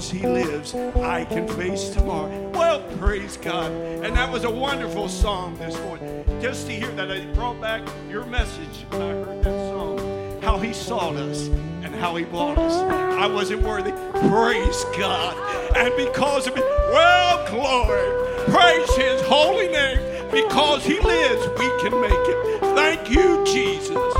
because He lives, I can face tomorrow. Well, praise God. And that was a wonderful song this morning. Just to hear that, I brought back your message when I heard that song. How He sought us and how He bought us. I wasn't worthy. Praise God. And because of it, well, glory. Praise His holy name. Because He lives, we can make it. Thank you, Jesus.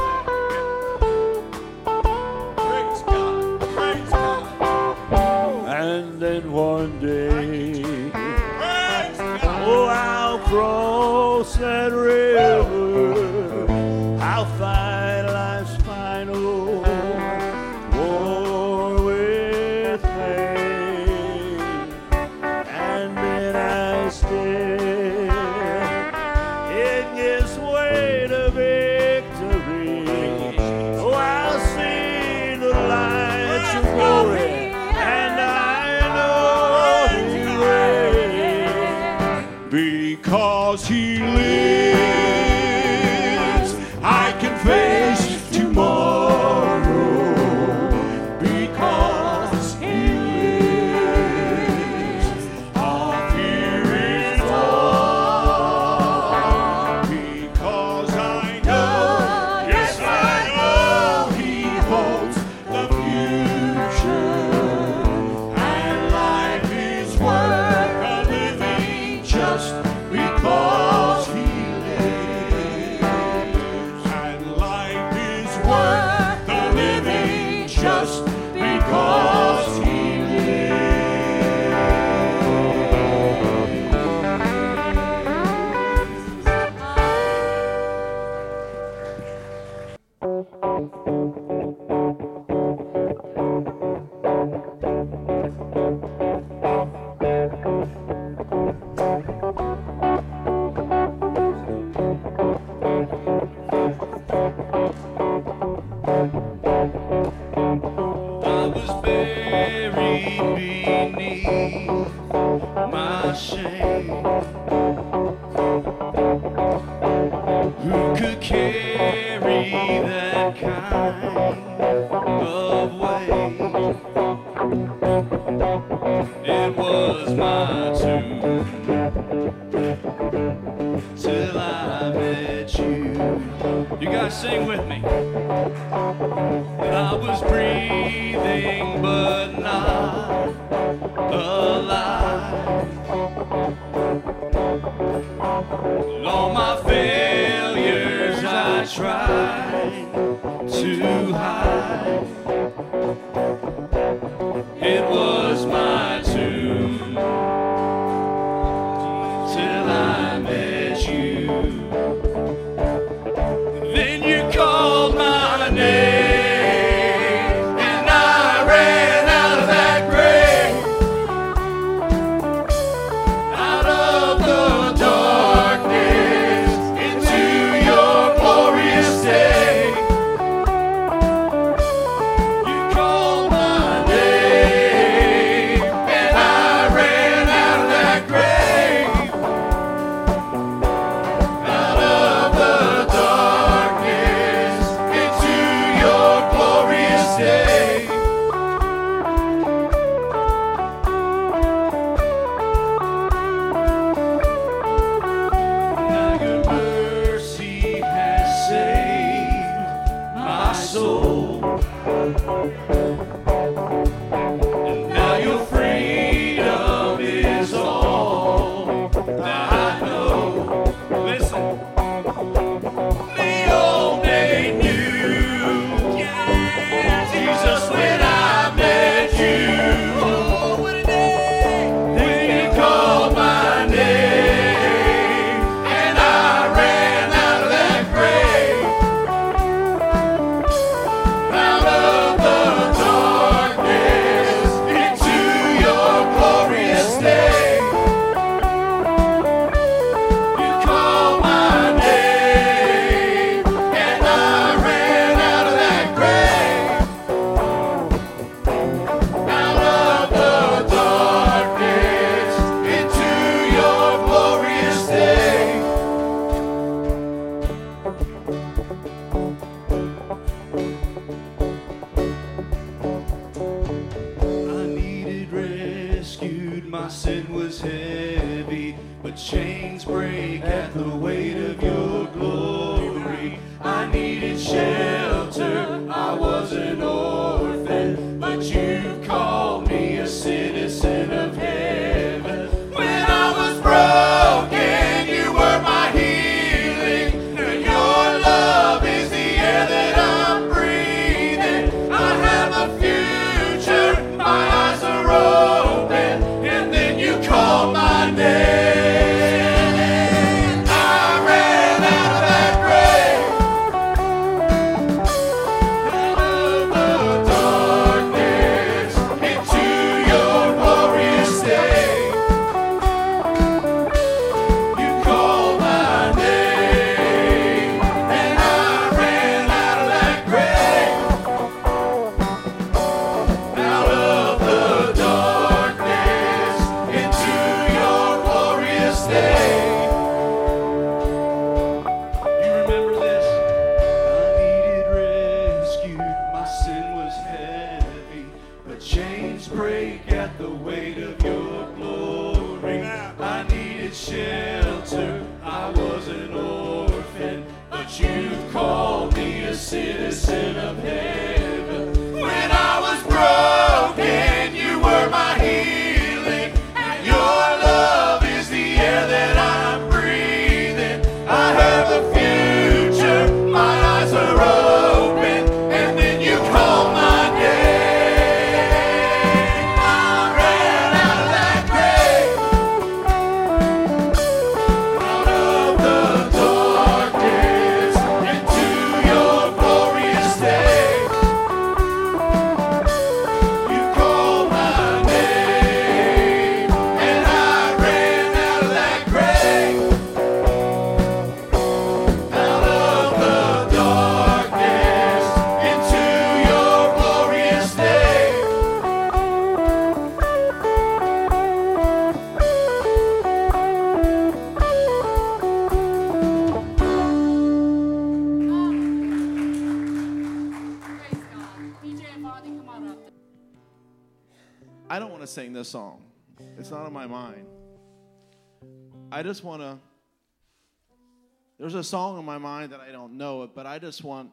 Just want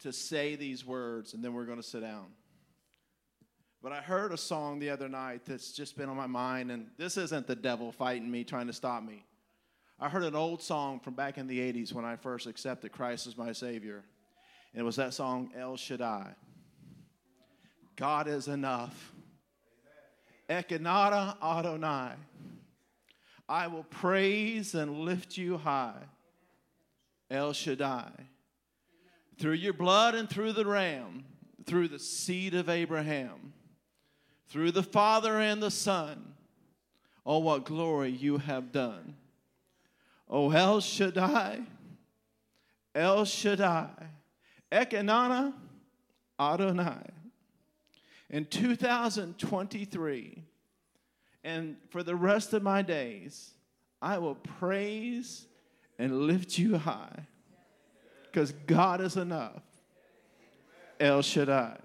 to say these words and then we're going to sit down. But I heard a song the other night that's just been on my mind, and this isn't the devil fighting me, trying to stop me. I heard an old song from back in the 80s when I first accepted Christ as my Savior. And it was that song, El Shaddai. God is enough. Ekanata Adonai. I will praise and lift you high. El Shaddai. Through your blood and through the Ram, through the seed of Abraham, through the Father and the Son, oh, what glory you have done. Oh, El Shaddai, El Shaddai, Ekanana Adonai. In 2023, and for the rest of my days, I will praise and lift you high because God is enough. El Shaddai.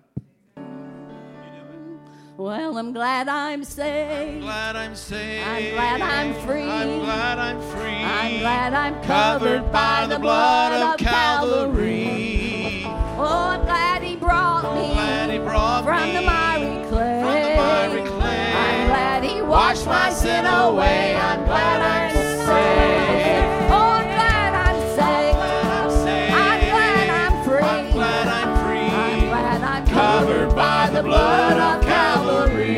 Well, I'm glad I'm saved. Glad I'm saved. I'm glad I'm free. I'm glad I'm free. I'm glad I'm covered by the blood of Calvary. Oh, I'm glad he brought me Glad he brought from me the miry clay. from the miry clay. I'm glad he washed my sin away. I'm glad I'm blood of Calvary.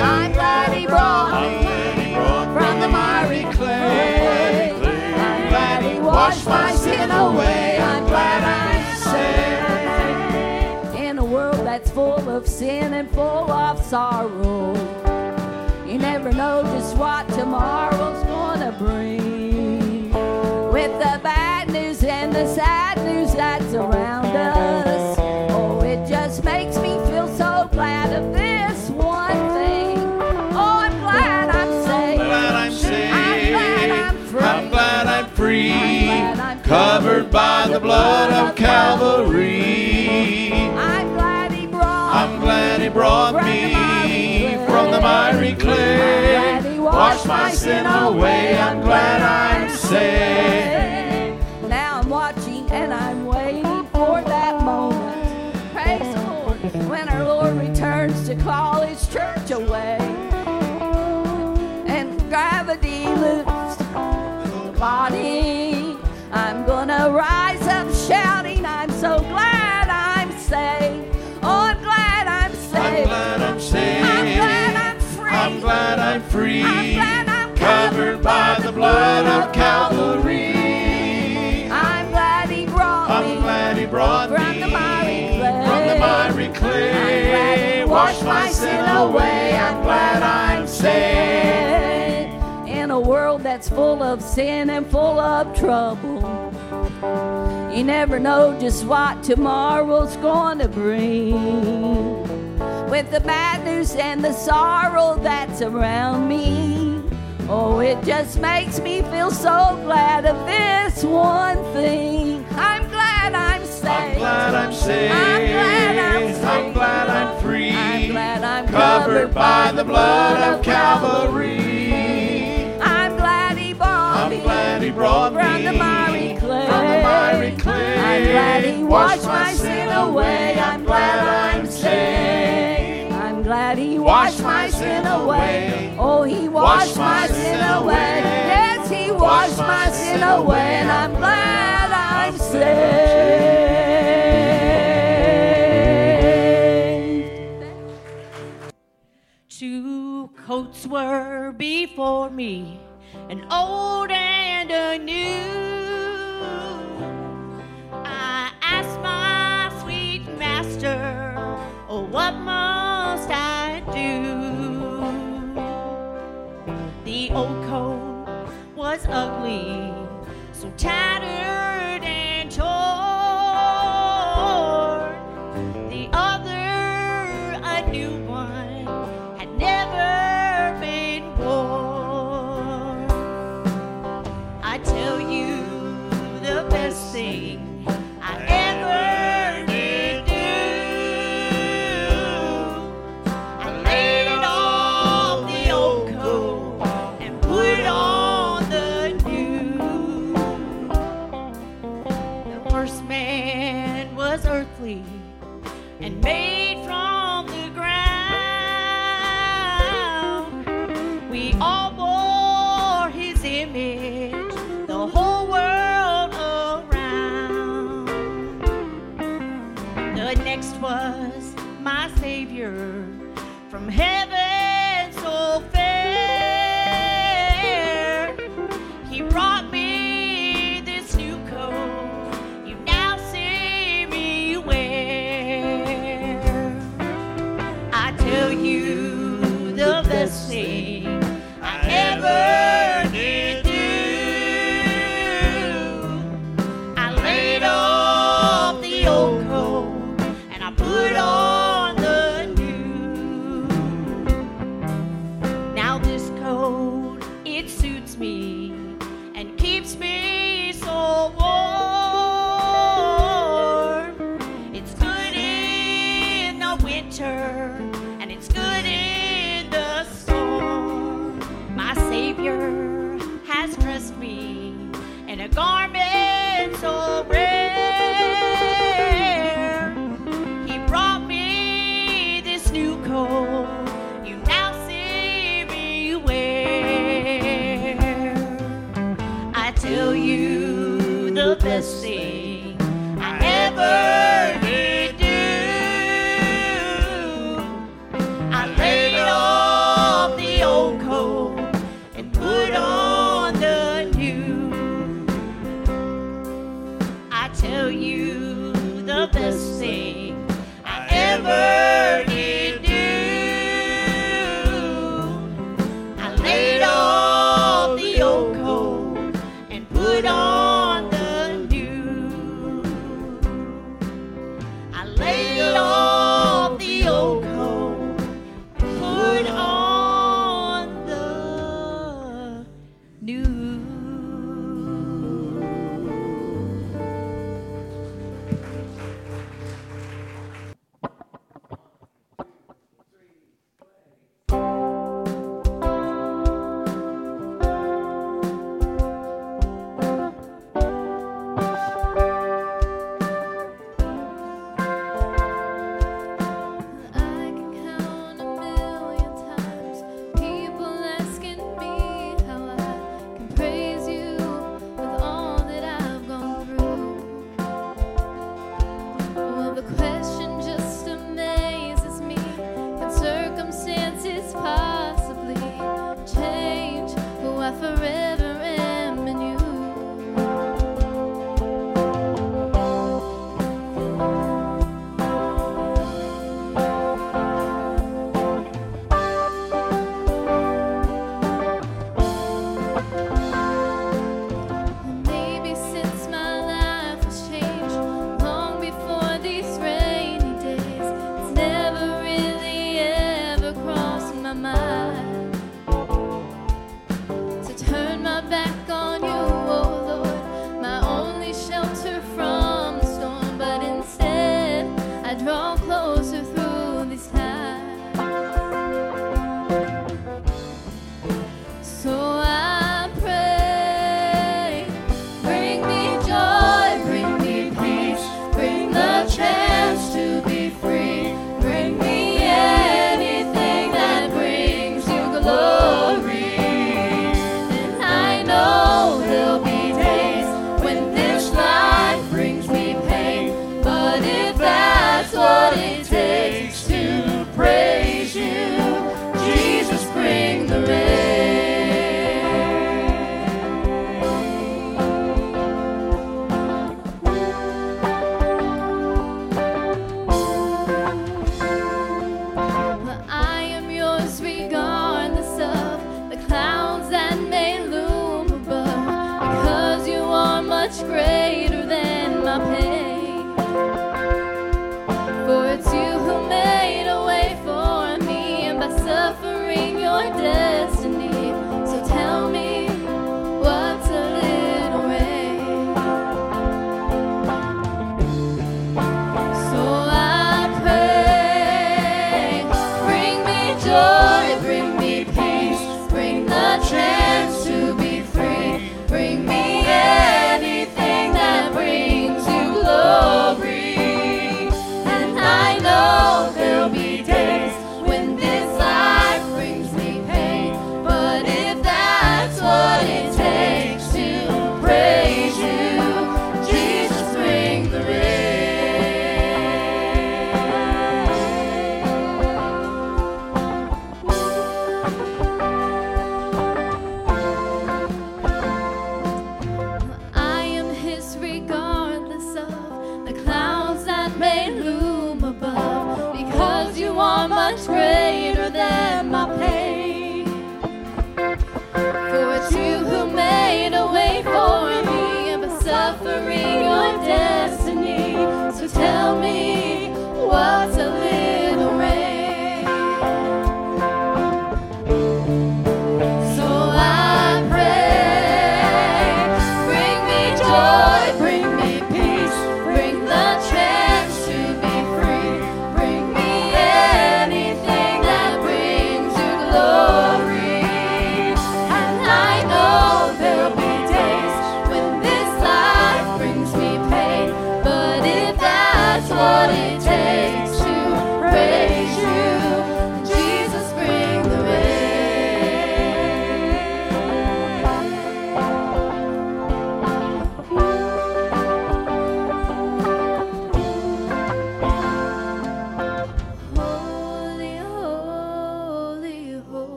I'm glad he brought me glad he brought from the miry clay. I'm glad he washed my sin away. I'm glad I'm saved. In a world that's full of sin and full of sorrow, you never know just what tomorrow's gonna bring. With the bad news and the sad news that's around covered by the blood of Calvary. I'm glad he brought I'm glad he brought me from the miry clay. Washed my sin away. I'm glad I'm saved. Blood of Calvary. I'm glad he brought me. I'm glad he brought From me the miry clay. from the miry I'm clay. he Washed my sin away. I'm glad I'm saved. In a world that's full of sin and full of trouble, you never know just what tomorrow's going to bring. With the bad news and the sorrow that's around me, oh, it just makes me feel so glad of this one thing. I'm glad I'm saved. I'm glad I'm saved. I'm glad I'm saved. I'm glad I'm free. I'm glad I'm covered by the blood of Calvary. I'm glad he brought I'm me glad he brought from me the miry clay. from the miry clay. I'm glad he washed my sin away. I'm glad I'm saved. I'm he washed my sin away. Oh, he washed my sin away. Yes, he washed my sin away. And I'm glad I'm saved. Two coats were before me, an old and a new. I asked my sweet master, oh, what must I do? The old coat was ugly, so tattered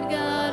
God.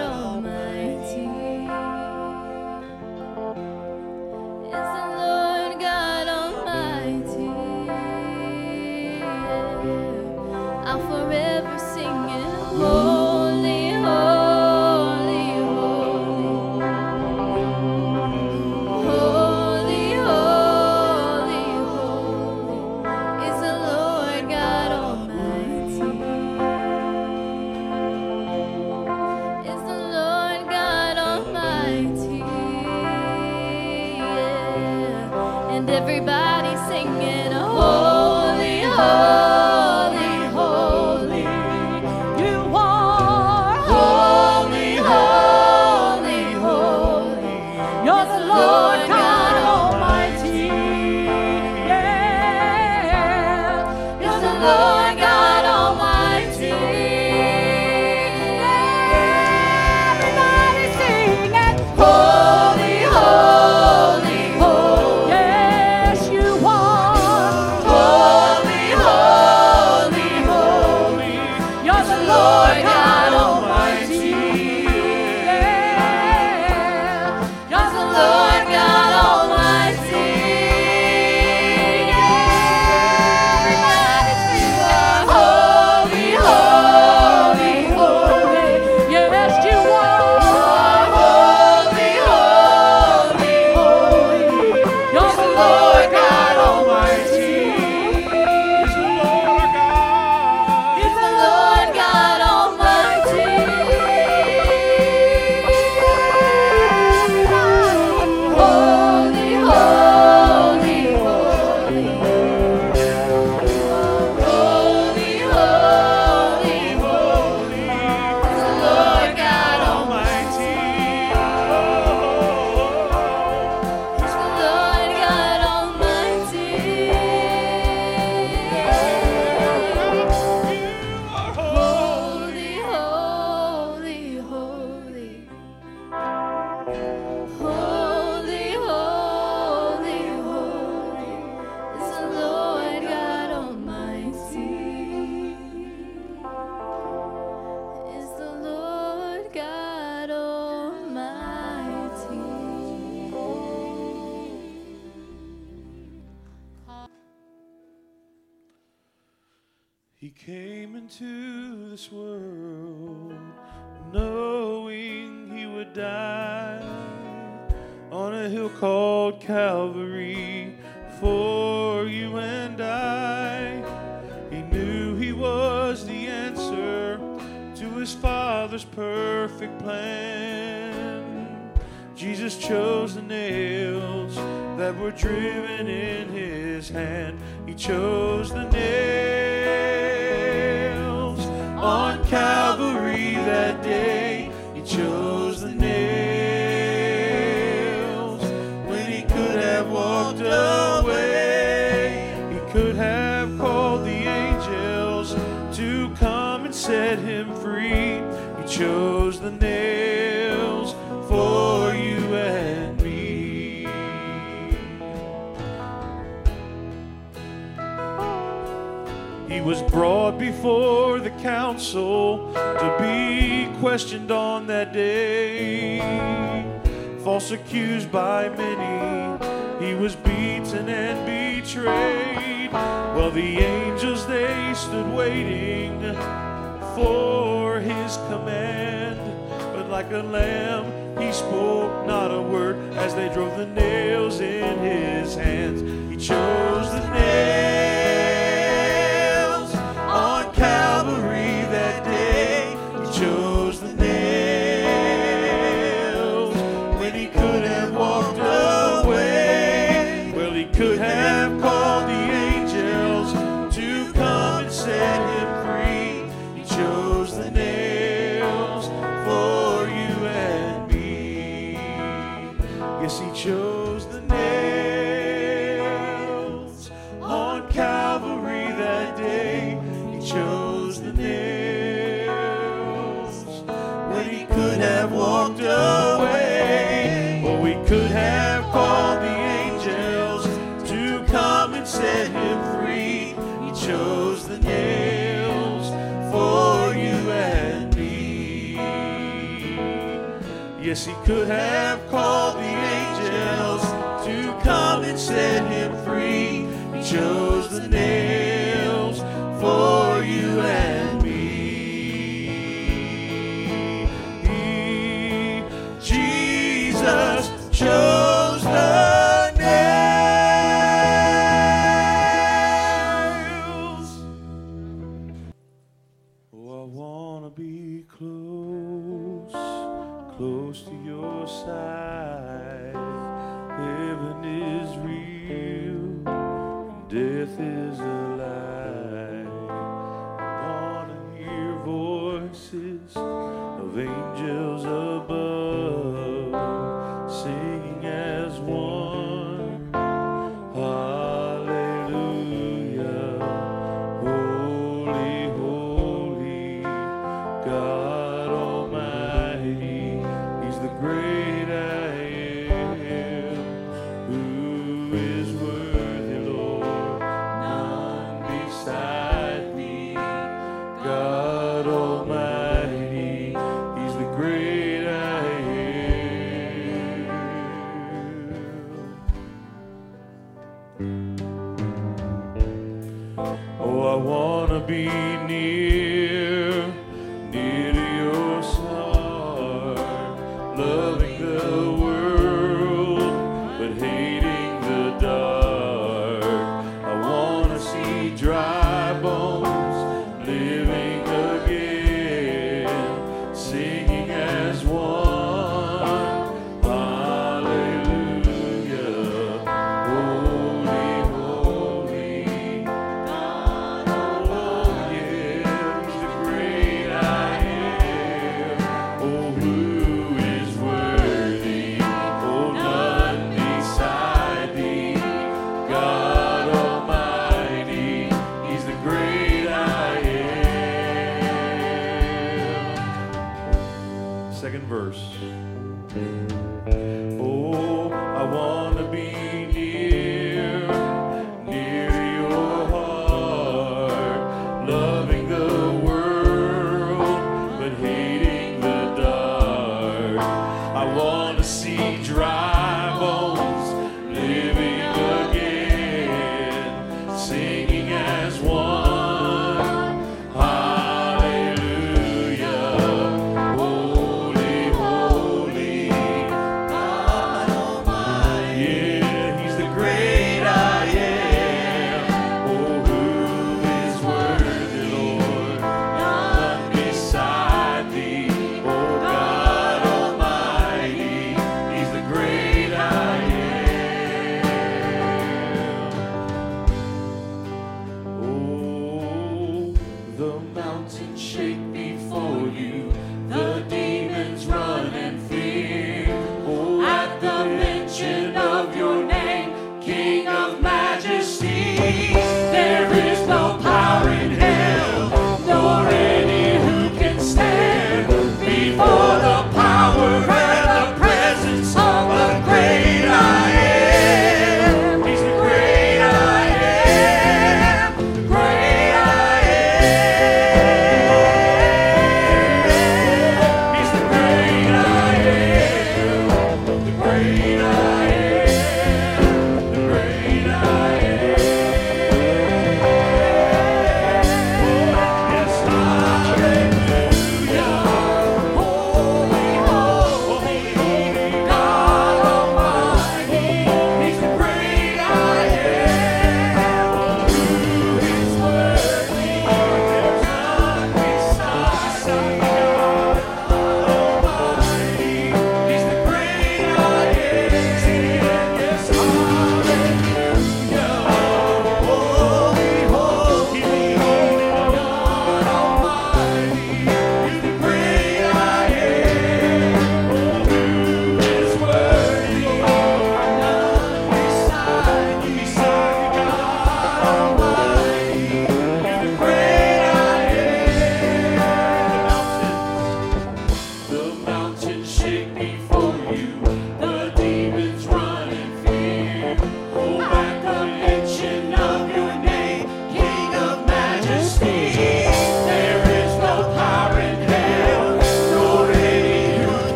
A hill called Calvary for you and I. He knew he was the answer to his Father's perfect plan. Jesus chose the nails that were driven in his hand. He chose the nails on Calvary that day. He chose chose the nails for you and me. He was brought before the council to be questioned on that day. False accused by many, he was beaten and betrayed. Well, the angels they stood waiting for his command. But like a lamb, he spoke not a word as they drove the nails in his hands. He chose the nails Yes, he could have called the angels to come and set him free. He chose the nails is alive, voices of angels. Of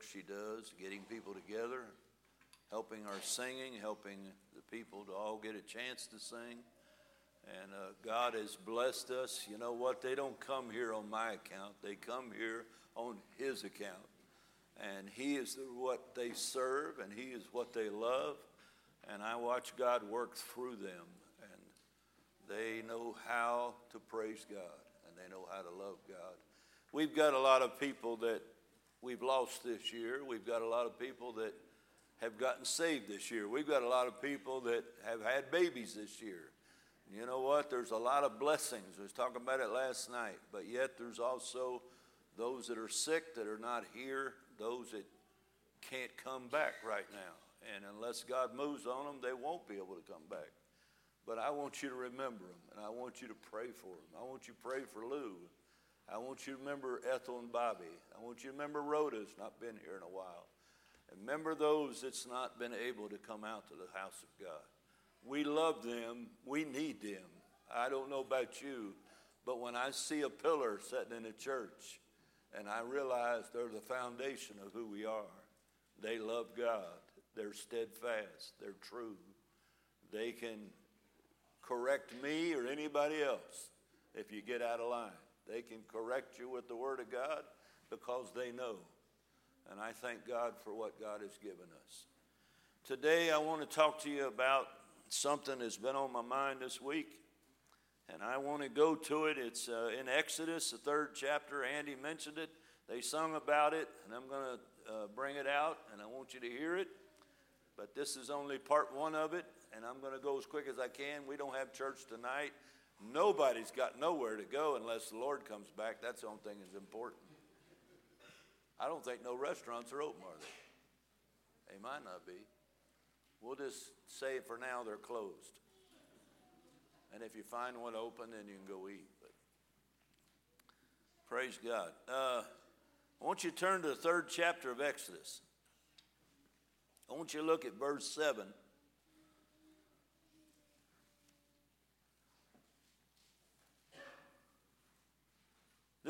work she does, getting people together, helping our singing, helping the people to all get a chance to sing. And uh, God has blessed us. You know what? They don't come here on my account, they come here on His account. And He is what they serve, and He is what they love. And I watch God work through them. And they know how to praise God, and they know how to love God. We've got a lot of people that we've lost this year. We've got a lot of people that have gotten saved this year. We've got a lot of people that have had babies this year. You know what? There's a lot of blessings. I was talking about it last night, but yet there's also those that are sick that are not here, those that can't come back right now. And unless God moves on them, they won't be able to come back. But I want you to remember them, and I want you to pray for them. I want you to pray for Lou. I want you to remember Ethel and Bobby. I want you to remember Rhoda's not been here in a while. And remember those that's not been able to come out to the house of God. We love them. We need them. I don't know about you, but when I see a pillar sitting in a church and I realize they're the foundation of who we are, they love God, they're steadfast, they're true, they can correct me or anybody else if you get out of line. They can correct you with the Word of God because they know. And I thank God for what God has given us. Today, I want to talk to you about something that's been on my mind this week, and I want to go to it. It's uh, in Exodus, the third chapter. Andy mentioned it. They sung about it, and I'm going to uh, bring it out, and I want you to hear it. But this is only part one of it, and I'm going to go as quick as I can. We don't have church tonight. Nobody's got nowhere to go unless the Lord comes back. That's the only thing that's important. I don't think no restaurants are open, are they? They might not be. We'll just say for now they're closed. And if you find one open, then you can go eat. But praise God. Uh, I want you to turn to the third chapter of Exodus. I want you to look at verse 7.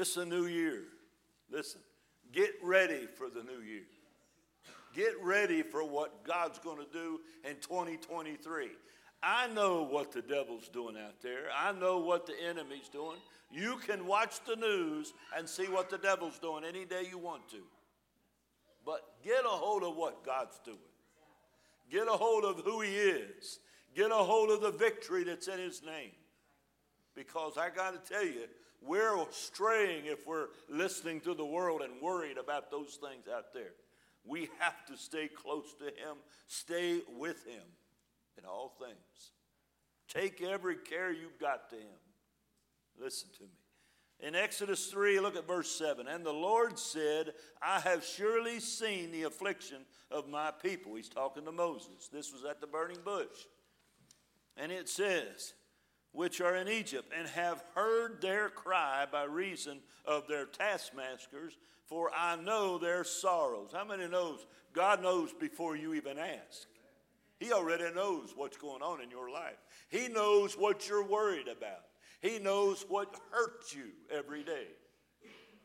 This is a new year. Listen, get ready for the new year. Get ready for what God's going to do in 2023. I know what the devil's doing out there. I know what the enemy's doing. You can watch the news and see what the devil's doing any day you want to. But get a hold of what God's doing. Get a hold of who he is. Get a hold of the victory that's in his name. Because I got to tell you, we're straying if we're listening to the world and worried about those things out there. We have to stay close to Him, stay with Him in all things. Take every care you've got to Him. Listen to me. In Exodus 3, look at verse 7. And the Lord said, I have surely seen the affliction of my people. He's talking to Moses. This was at the burning bush. And it says, which are in Egypt, and have heard their cry by reason of their taskmasters, for I know their sorrows. How many knows God knows before you even ask? He already knows what's going on in your life. He knows what you're worried about. He knows what hurts you every day.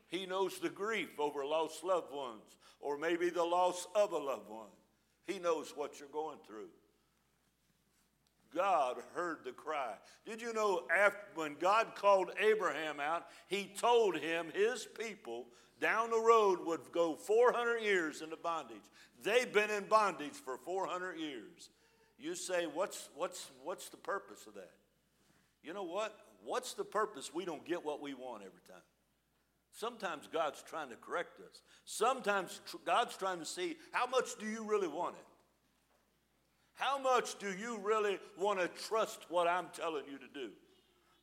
He knows the grief over lost loved ones or maybe the loss of a loved one. He knows what you're going through. God heard the cry. Did you know after, when God called Abraham out, he told him his people down the road would go 400 years into bondage. They've been in bondage for 400 years. You say, what's, what's, what's the purpose of that? You know what? What's the purpose? We don't get what we want every time. Sometimes God's trying to correct us. Sometimes tr- God's trying to see how much do you really want it? How much do you really want to trust what I'm telling you to do?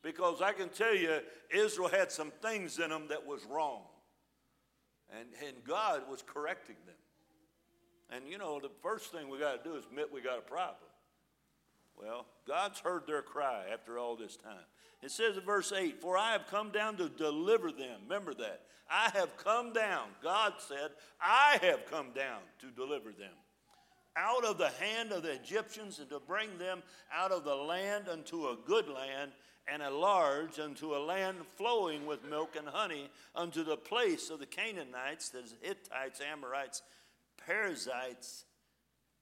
Because I can tell you, Israel had some things in them that was wrong. And, and God was correcting them. And you know, the first thing we got to do is admit we got a problem. Well, God's heard their cry after all this time. It says in verse 8, For I have come down to deliver them. Remember that. I have come down. God said, I have come down to deliver them out of the hand of the Egyptians and to bring them out of the land unto a good land and a large unto a land flowing with milk and honey unto the place of the Canaanites, the Hittites, Amorites, Perizzites,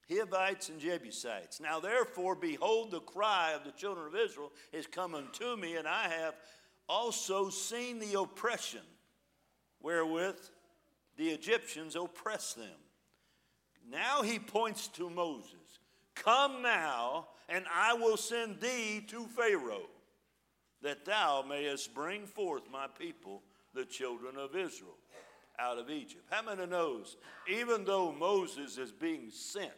Hivites, and Jebusites. Now therefore, behold, the cry of the children of Israel is come unto me, and I have also seen the oppression wherewith the Egyptians oppress them. Now he points to Moses Come now, and I will send thee to Pharaoh, that thou mayest bring forth my people, the children of Israel, out of Egypt. How many knows, even though Moses is being sent,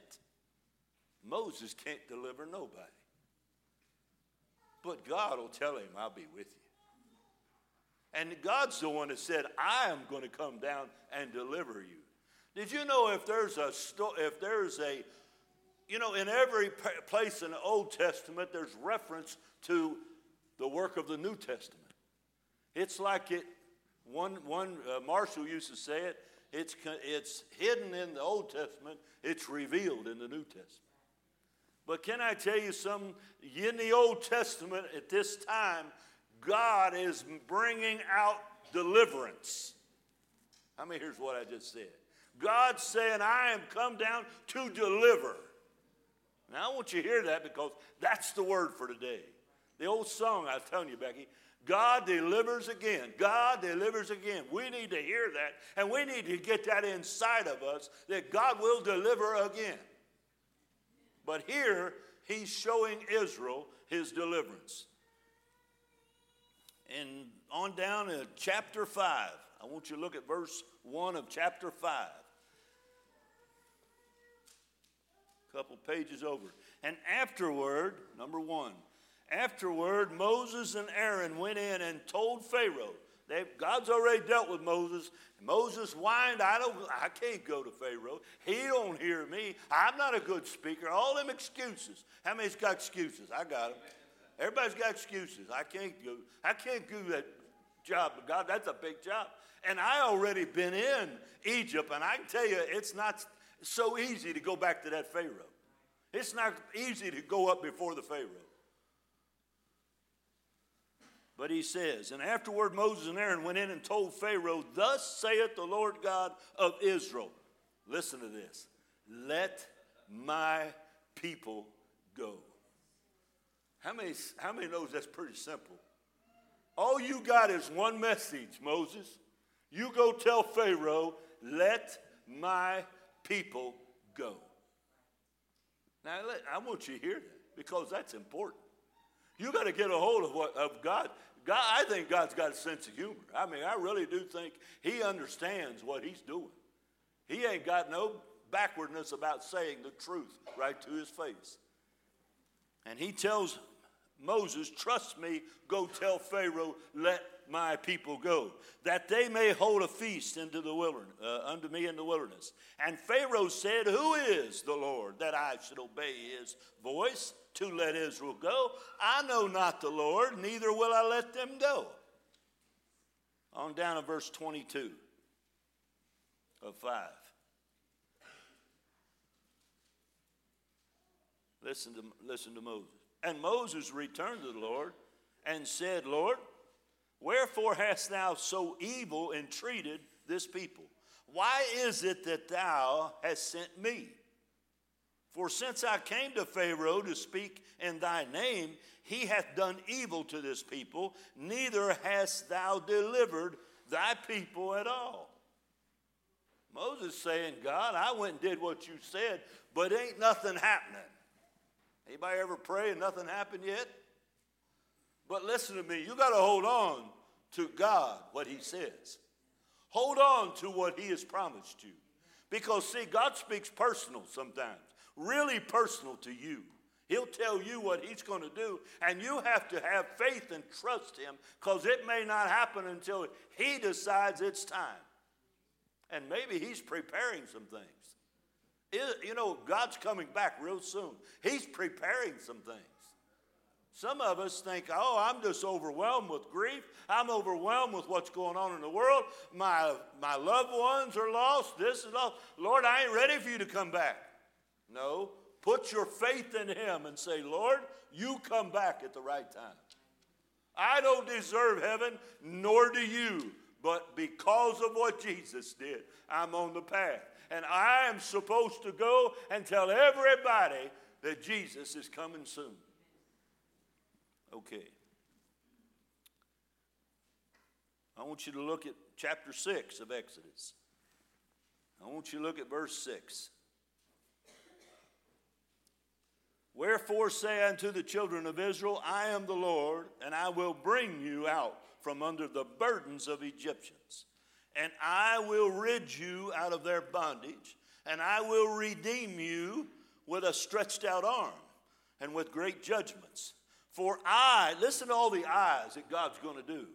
Moses can't deliver nobody. But God will tell him, I'll be with you. And God's the one that said, I am going to come down and deliver you. Did you know if there's a if there's a you know in every place in the Old Testament there's reference to the work of the New Testament. It's like it one one uh, Marshall used to say it. It's it's hidden in the Old Testament. It's revealed in the New Testament. But can I tell you something? In the Old Testament at this time, God is bringing out deliverance. I mean, here's what I just said. God's saying, I am come down to deliver. Now, I want you to hear that because that's the word for today. The old song I was telling you, Becky, God delivers again. God delivers again. We need to hear that, and we need to get that inside of us that God will deliver again. But here, he's showing Israel his deliverance. And on down to chapter 5, I want you to look at verse 1 of chapter 5. Couple pages over. And afterward, number one, afterward, Moses and Aaron went in and told Pharaoh. They, God's already dealt with Moses. Moses whined, I don't I can't go to Pharaoh. He don't hear me. I'm not a good speaker. All them excuses. How many's got excuses? I got them. Everybody's got excuses. I can't go, I can't do that job. God, that's a big job. And I already been in Egypt, and I can tell you it's not so easy to go back to that Pharaoh. It's not easy to go up before the Pharaoh. But he says, And afterward Moses and Aaron went in and told Pharaoh, Thus saith the Lord God of Israel. Listen to this. Let my people go. How many, how many knows that's pretty simple? All you got is one message, Moses. You go tell Pharaoh, let my people go. Now, I want you to hear that because that's important. You got to get a hold of what of God. God, I think God's got a sense of humor. I mean, I really do think He understands what He's doing. He ain't got no backwardness about saying the truth right to His face. And He tells Moses, Trust me, go tell Pharaoh, let my people go, that they may hold a feast into the wilderness, uh, unto me in the wilderness. And Pharaoh said, Who is the Lord that I should obey his voice to let Israel go? I know not the Lord, neither will I let them go. On down to verse 22 of 5. Listen to, listen to Moses. And Moses returned to the Lord and said, Lord, Wherefore hast thou so evil entreated this people? Why is it that thou hast sent me? For since I came to Pharaoh to speak in thy name, he hath done evil to this people, neither hast thou delivered thy people at all. Moses saying, God, I went and did what you said, but ain't nothing happening. Anybody ever pray and nothing happened yet? But listen to me, you got to hold on to God what He says. Hold on to what He has promised you. Because, see, God speaks personal sometimes, really personal to you. He'll tell you what He's going to do, and you have to have faith and trust Him because it may not happen until He decides it's time. And maybe He's preparing some things. You know, God's coming back real soon. He's preparing some things. Some of us think, oh, I'm just overwhelmed with grief. I'm overwhelmed with what's going on in the world. My, my loved ones are lost. This is lost. Lord, I ain't ready for you to come back. No, put your faith in Him and say, Lord, you come back at the right time. I don't deserve heaven, nor do you. But because of what Jesus did, I'm on the path. And I am supposed to go and tell everybody that Jesus is coming soon. Okay. I want you to look at chapter 6 of Exodus. I want you to look at verse 6. Wherefore say unto the children of Israel, I am the Lord, and I will bring you out from under the burdens of Egyptians. And I will rid you out of their bondage, and I will redeem you with a stretched out arm and with great judgments. For I, listen to all the eyes that God's going to do.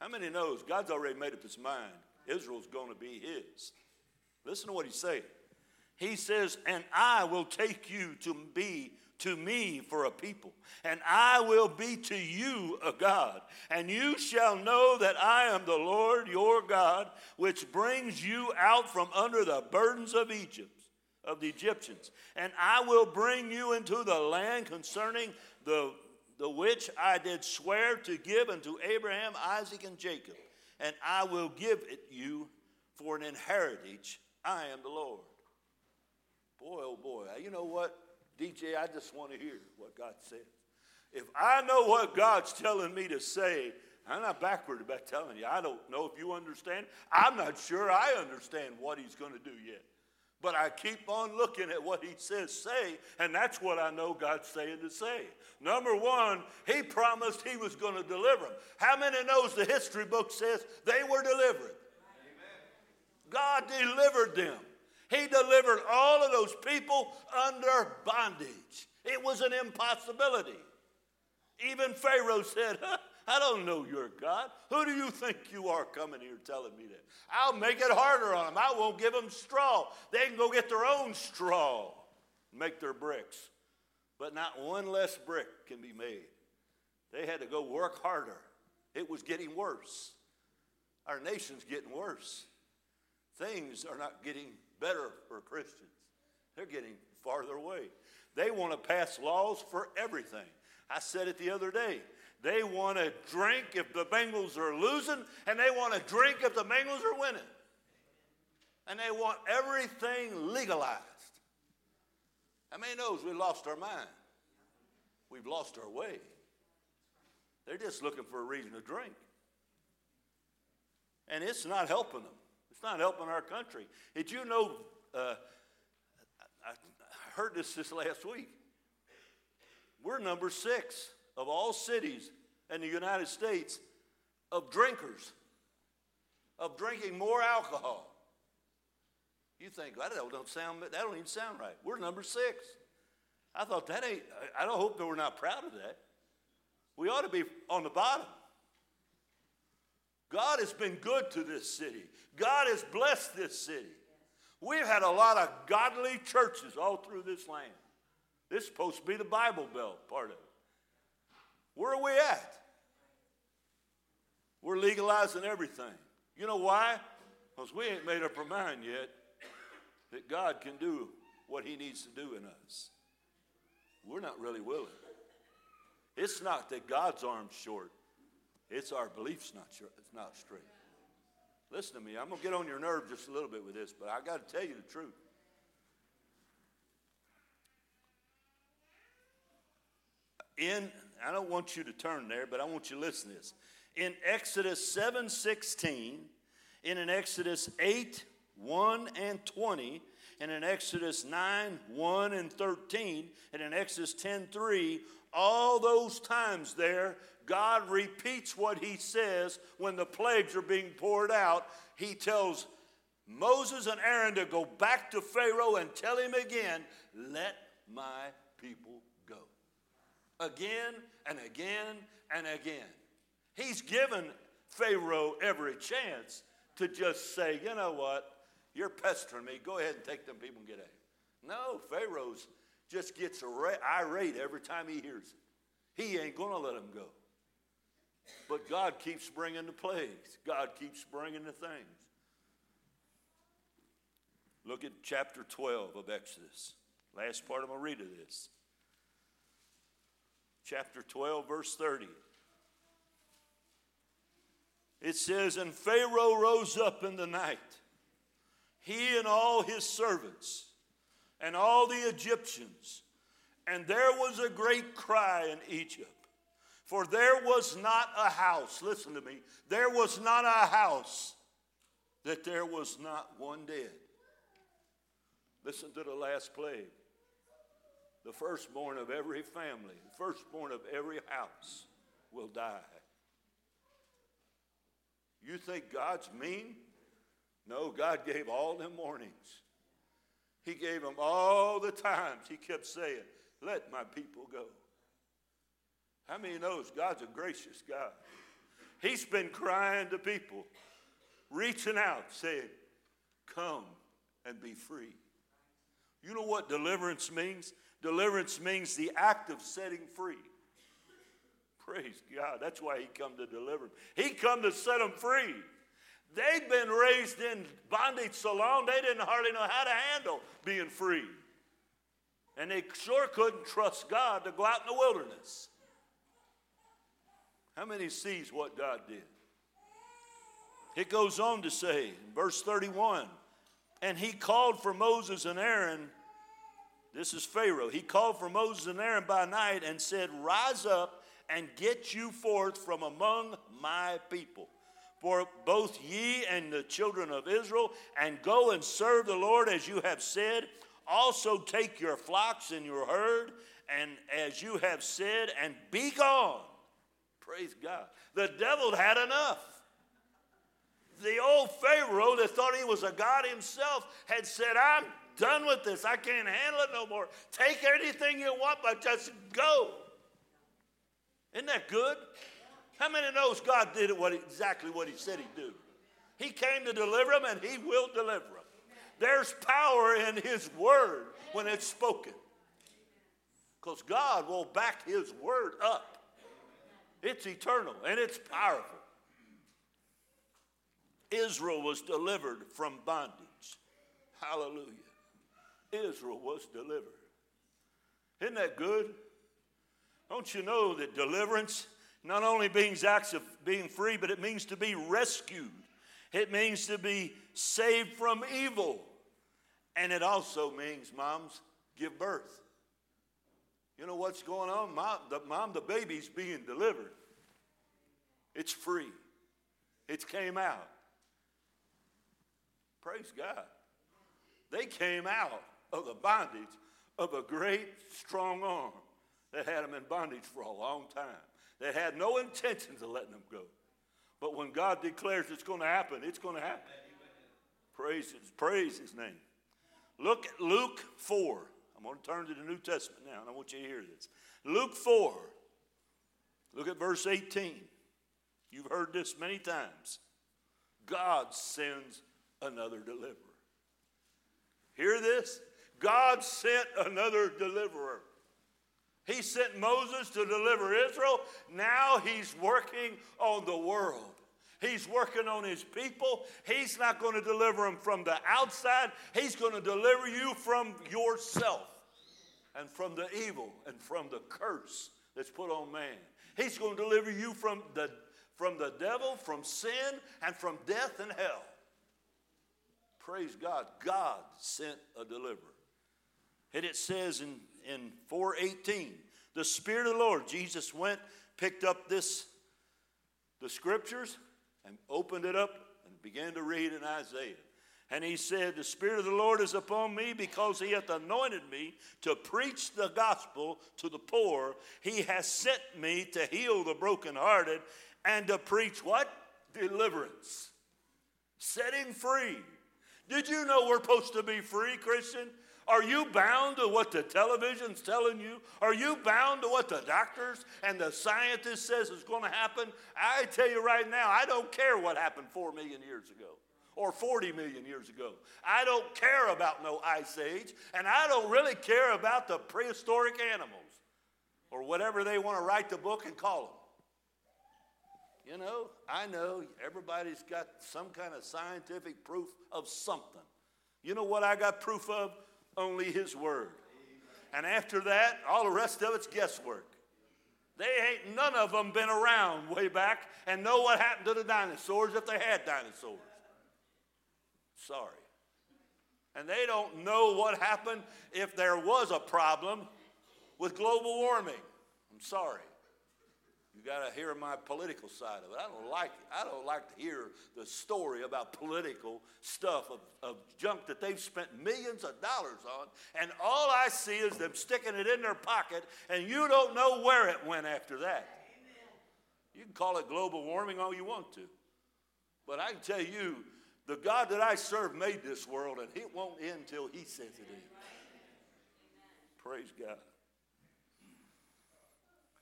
How many knows God's already made up his mind? Israel's going to be his. Listen to what he's saying. He says, And I will take you to be to me for a people, and I will be to you a God. And you shall know that I am the Lord your God, which brings you out from under the burdens of Egypt, of the Egyptians. And I will bring you into the land concerning the, the which I did swear to give unto Abraham, Isaac, and Jacob. And I will give it you for an inheritance. I am the Lord. Boy, oh boy. Uh, you know what, DJ? I just want to hear what God says. If I know what God's telling me to say, I'm not backward about telling you. I don't know if you understand. I'm not sure I understand what He's going to do yet. But I keep on looking at what He says say, and that's what I know God's saying to say. Number one, He promised He was going to deliver them. How many knows the history book says they were delivered? God delivered them. He delivered all of those people under bondage. It was an impossibility. Even Pharaoh said, I don't know your God. Who do you think you are coming here telling me that? I'll make it harder on them. I won't give them straw. They can go get their own straw, make their bricks. But not one less brick can be made. They had to go work harder. It was getting worse. Our nation's getting worse. Things are not getting better for Christians, they're getting farther away. They want to pass laws for everything. I said it the other day. They want to drink if the Bengals are losing, and they want to drink if the Bengals are winning. And they want everything legalized. How many knows we lost our mind? We've lost our way. They're just looking for a reason to drink. And it's not helping them. It's not helping our country. Did you know? Uh, I, I heard this this last week. We're number six of all cities in the United States of drinkers, of drinking more alcohol. You think that don't sound that don't even sound right. We're number six. I thought that ain't. I don't hope that we're not proud of that. We ought to be on the bottom. God has been good to this city. God has blessed this city. We've had a lot of godly churches all through this land. This is supposed to be the Bible Belt part of it. Where are we at? We're legalizing everything. You know why? Because we ain't made up our mind yet that God can do what He needs to do in us. We're not really willing. It's not that God's arm's short. It's our belief's not short, it's not straight. Listen to me. I'm gonna get on your nerve just a little bit with this, but I got to tell you the truth. In I don't want you to turn there, but I want you to listen to this. In Exodus 7 16, and in Exodus 8 1 and 20, and in Exodus 9 1 and 13, and in Exodus 10 3, all those times there, God repeats what he says when the plagues are being poured out. He tells Moses and Aaron to go back to Pharaoh and tell him again, let my people. Again and again and again. He's given Pharaoh every chance to just say, you know what? You're pestering me. Go ahead and take them people and get out. No, Pharaoh's just gets irate every time he hears it. He ain't going to let them go. But God keeps bringing the plagues, God keeps bringing the things. Look at chapter 12 of Exodus. Last part I'm going to read of this. Chapter 12, verse 30. It says, And Pharaoh rose up in the night, he and all his servants, and all the Egyptians, and there was a great cry in Egypt. For there was not a house, listen to me, there was not a house that there was not one dead. Listen to the last plague. The firstborn of every family, the firstborn of every house will die. You think God's mean? No, God gave all them warnings. He gave them all the times. He kept saying, Let my people go. How many knows God's a gracious God? He's been crying to people, reaching out, saying, Come and be free. You know what deliverance means? Deliverance means the act of setting free. Praise God. That's why he come to deliver them. He come to set them free. They'd been raised in bondage so long they didn't hardly know how to handle being free. And they sure couldn't trust God to go out in the wilderness. How many sees what God did? It goes on to say verse 31 and he called for Moses and Aaron. This is Pharaoh. He called for Moses and Aaron by night and said, Rise up and get you forth from among my people. For both ye and the children of Israel, and go and serve the Lord as you have said. Also take your flocks and your herd, and as you have said, and be gone. Praise God. The devil had enough. The old Pharaoh that thought he was a God himself had said, I'm done with this. I can't handle it no more. Take anything you want, but just go. Isn't that good? How many knows God did what, exactly what he said he'd do? He came to deliver them and he will deliver them. There's power in his word when it's spoken. Because God will back his word up. It's eternal and it's powerful. Israel was delivered from bondage. Hallelujah. Israel was delivered. Isn't that good? Don't you know that deliverance not only means acts of being free, but it means to be rescued. It means to be saved from evil. And it also means, moms, give birth. You know what's going on? Mom, the, mom, the baby's being delivered. It's free. It came out. Praise God. They came out of the bondage of a great, strong arm that had them in bondage for a long time, that had no intentions of letting them go. But when God declares it's going to happen, it's going to happen. Praise his, praise his name. Look at Luke 4. I'm going to turn to the New Testament now, and I want you to hear this. Luke 4. Look at verse 18. You've heard this many times. God sends another deliverer. Hear this? God sent another deliverer. He sent Moses to deliver Israel. Now he's working on the world. He's working on his people. He's not going to deliver them from the outside. He's going to deliver you from yourself and from the evil and from the curse that's put on man. He's going to deliver you from the, from the devil, from sin, and from death and hell. Praise God. God sent a deliverer. And it says in, in 418, the Spirit of the Lord, Jesus went, picked up this, the scriptures, and opened it up and began to read in Isaiah. And he said, The Spirit of the Lord is upon me because he hath anointed me to preach the gospel to the poor. He has sent me to heal the brokenhearted and to preach what? Deliverance, setting free did you know we're supposed to be free, Christian? Are you bound to what the television's telling you? Are you bound to what the doctors and the scientists says is going to happen? I tell you right now, I don't care what happened 4 million years ago or 40 million years ago. I don't care about no ice age, and I don't really care about the prehistoric animals or whatever they want to write the book and call them. You know, I know everybody's got some kind of scientific proof of something. You know what I got proof of? Only His Word. And after that, all the rest of it's guesswork. They ain't none of them been around way back and know what happened to the dinosaurs if they had dinosaurs. Sorry. And they don't know what happened if there was a problem with global warming. I'm sorry. You got to hear my political side of it. I don't like I don't like to hear the story about political stuff of, of junk that they've spent millions of dollars on, and all I see is them sticking it in their pocket, and you don't know where it went after that. You can call it global warming all you want to. But I can tell you, the God that I serve made this world, and it won't end till He says it ends. Praise God.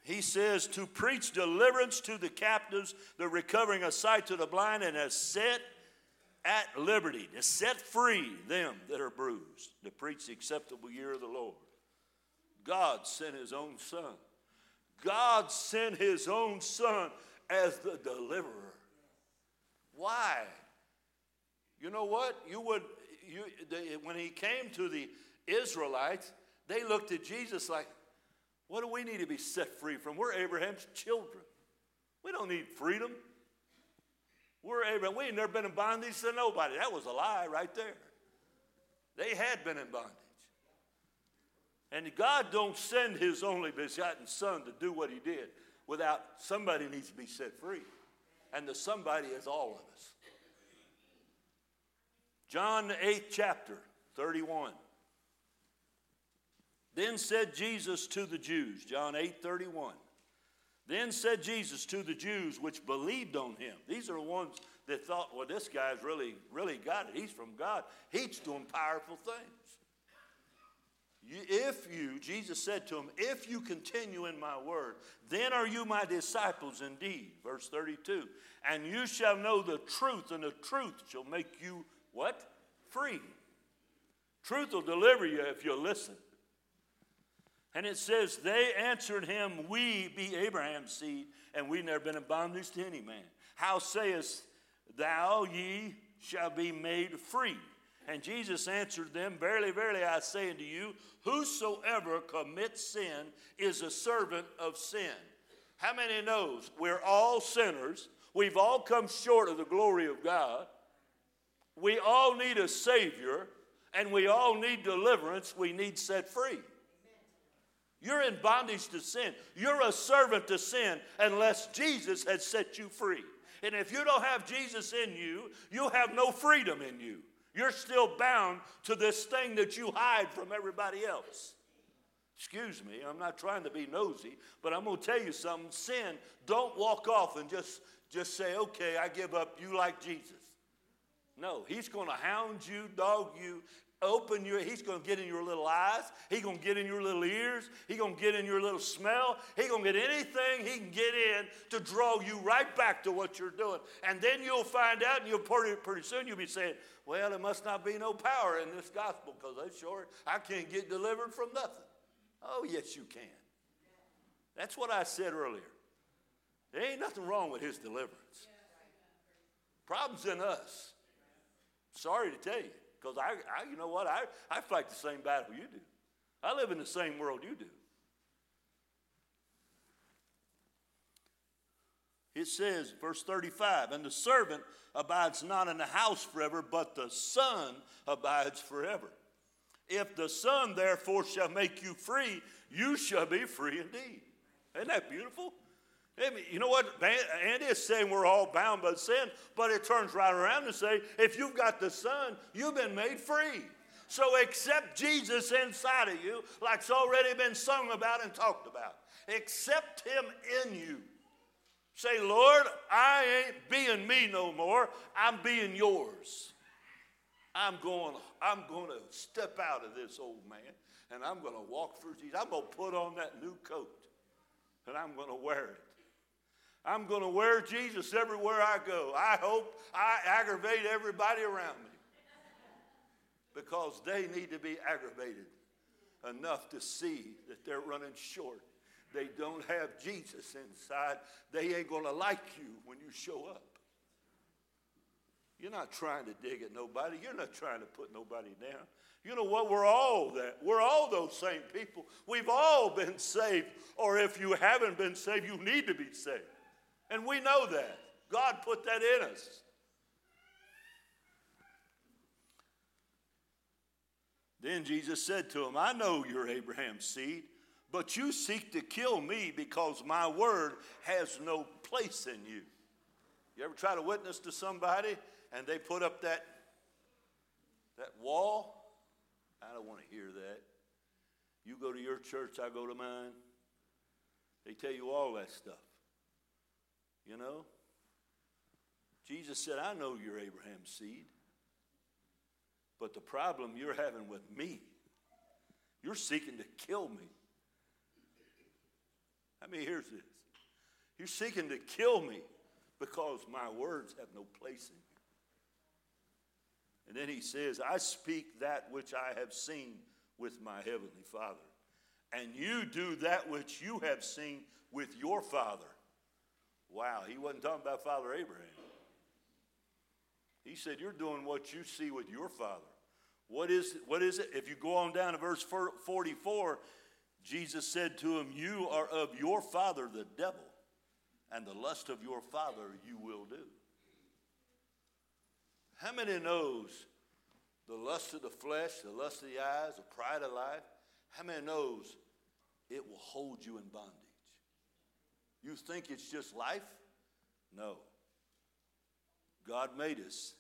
He says to preach deliverance to the captives, the recovering of sight to the blind, and has set at liberty, to set free them that are bruised, to preach the acceptable year of the Lord. God sent his own son. God sent his own son as the deliverer. Why? You know what? You would, you, when he came to the Israelites, they looked at Jesus like, what do we need to be set free from? We're Abraham's children. We don't need freedom. We're Abraham. We ain't never been in bondage to nobody. That was a lie right there. They had been in bondage. And God don't send his only begotten son to do what he did without somebody needs to be set free. And the somebody is all of us. John 8th chapter, 31. Then said Jesus to the Jews, John 8 31. Then said Jesus to the Jews which believed on him. These are the ones that thought, well, this guy's really, really got it. He's from God. He's doing powerful things. If you, Jesus said to him, if you continue in my word, then are you my disciples indeed. Verse 32. And you shall know the truth, and the truth shall make you what? Free. Truth will deliver you if you listen. And it says, They answered him, We be Abraham's seed, and we never been in bondage to any man. How sayest thou, ye shall be made free? And Jesus answered them, Verily, verily, I say unto you, whosoever commits sin is a servant of sin. How many knows we're all sinners? We've all come short of the glory of God. We all need a Savior, and we all need deliverance. We need set free. You're in bondage to sin. You're a servant to sin unless Jesus has set you free. And if you don't have Jesus in you, you have no freedom in you. You're still bound to this thing that you hide from everybody else. Excuse me, I'm not trying to be nosy, but I'm going to tell you something. Sin, don't walk off and just, just say, okay, I give up. You like Jesus. No, he's going to hound you, dog you, open your he's going to get in your little eyes. He's going to get in your little ears. He's going to get in your little smell. He's going to get anything he can get in to draw you right back to what you're doing. And then you'll find out and you'll pretty, pretty soon you'll be saying well there must not be no power in this gospel because I'm sure i can't get delivered from nothing. Oh yes you can. That's what i said earlier. There ain't nothing wrong with his deliverance. Problems in us. Sorry to tell you because I, I, you know what? I, I fight the same battle you do. I live in the same world you do. It says, verse 35, and the servant abides not in the house forever, but the Son abides forever. If the Son therefore shall make you free, you shall be free indeed. Isn't that beautiful? You know what? Andy is saying we're all bound by sin, but it turns right around and say, if you've got the Son, you've been made free. So accept Jesus inside of you, like it's already been sung about and talked about. Accept Him in you. Say, Lord, I ain't being me no more. I'm being yours. I'm going, I'm going to step out of this old man and I'm going to walk for Jesus. I'm going to put on that new coat and I'm going to wear it. I'm going to wear Jesus everywhere I go. I hope I aggravate everybody around me because they need to be aggravated enough to see that they're running short. They don't have Jesus inside. They ain't going to like you when you show up. You're not trying to dig at nobody. You're not trying to put nobody down. You know what? We're all that. We're all those same people. We've all been saved. Or if you haven't been saved, you need to be saved. And we know that. God put that in us. Then Jesus said to him, I know you're Abraham's seed, but you seek to kill me because my word has no place in you. You ever try to witness to somebody and they put up that, that wall? I don't want to hear that. You go to your church, I go to mine. They tell you all that stuff. You know? Jesus said, I know you're Abraham's seed. But the problem you're having with me, you're seeking to kill me. I mean, here's this. You're seeking to kill me because my words have no place in you. And then he says, I speak that which I have seen with my heavenly Father. And you do that which you have seen with your Father. Wow, he wasn't talking about Father Abraham. He said, You're doing what you see with your Father. What is, what is it? If you go on down to verse 44, Jesus said to him, You are of your father, the devil, and the lust of your father you will do. How many knows the lust of the flesh, the lust of the eyes, the pride of life? How many knows it will hold you in bondage? You think it's just life? No. God made us,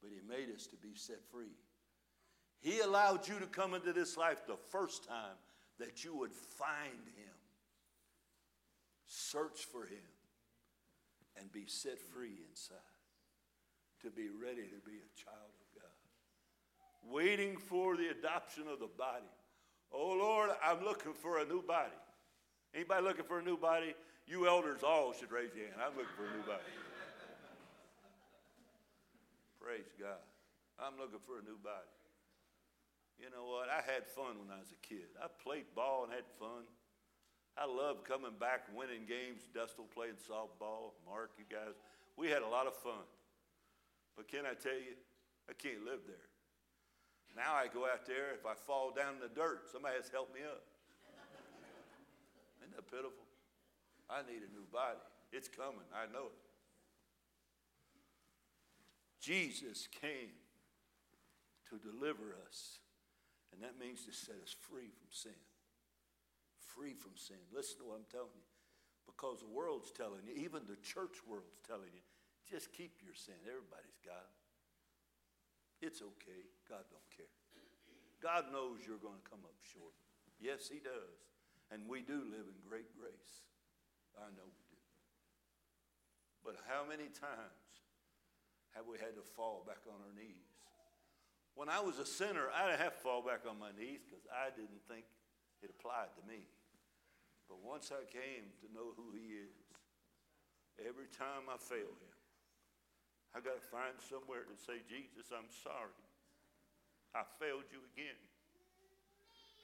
but He made us to be set free. He allowed you to come into this life the first time that you would find Him, search for Him, and be set free inside to be ready to be a child of God. Waiting for the adoption of the body. Oh Lord, I'm looking for a new body. Anybody looking for a new body? You elders all should raise your hand. I'm looking for a new body. Praise God. I'm looking for a new body. You know what? I had fun when I was a kid. I played ball and had fun. I loved coming back, winning games. Dustle playing softball. Mark, you guys. We had a lot of fun. But can I tell you, I can't live there. Now I go out there, if I fall down in the dirt, somebody has to help me up. Isn't that pitiful? I need a new body. It's coming. I know it. Jesus came to deliver us, and that means to set us free from sin. Free from sin. Listen to what I'm telling you. Because the world's telling you, even the church world's telling you, just keep your sin. Everybody's got them. It's okay. God don't care. God knows you're going to come up short. Yes, He does. And we do live in great grace. I know we do. But how many times have we had to fall back on our knees? When I was a sinner, I didn't have to fall back on my knees because I didn't think it applied to me. But once I came to know who He is, every time I fail Him, I got to find somewhere to say, Jesus, I'm sorry. I failed you again.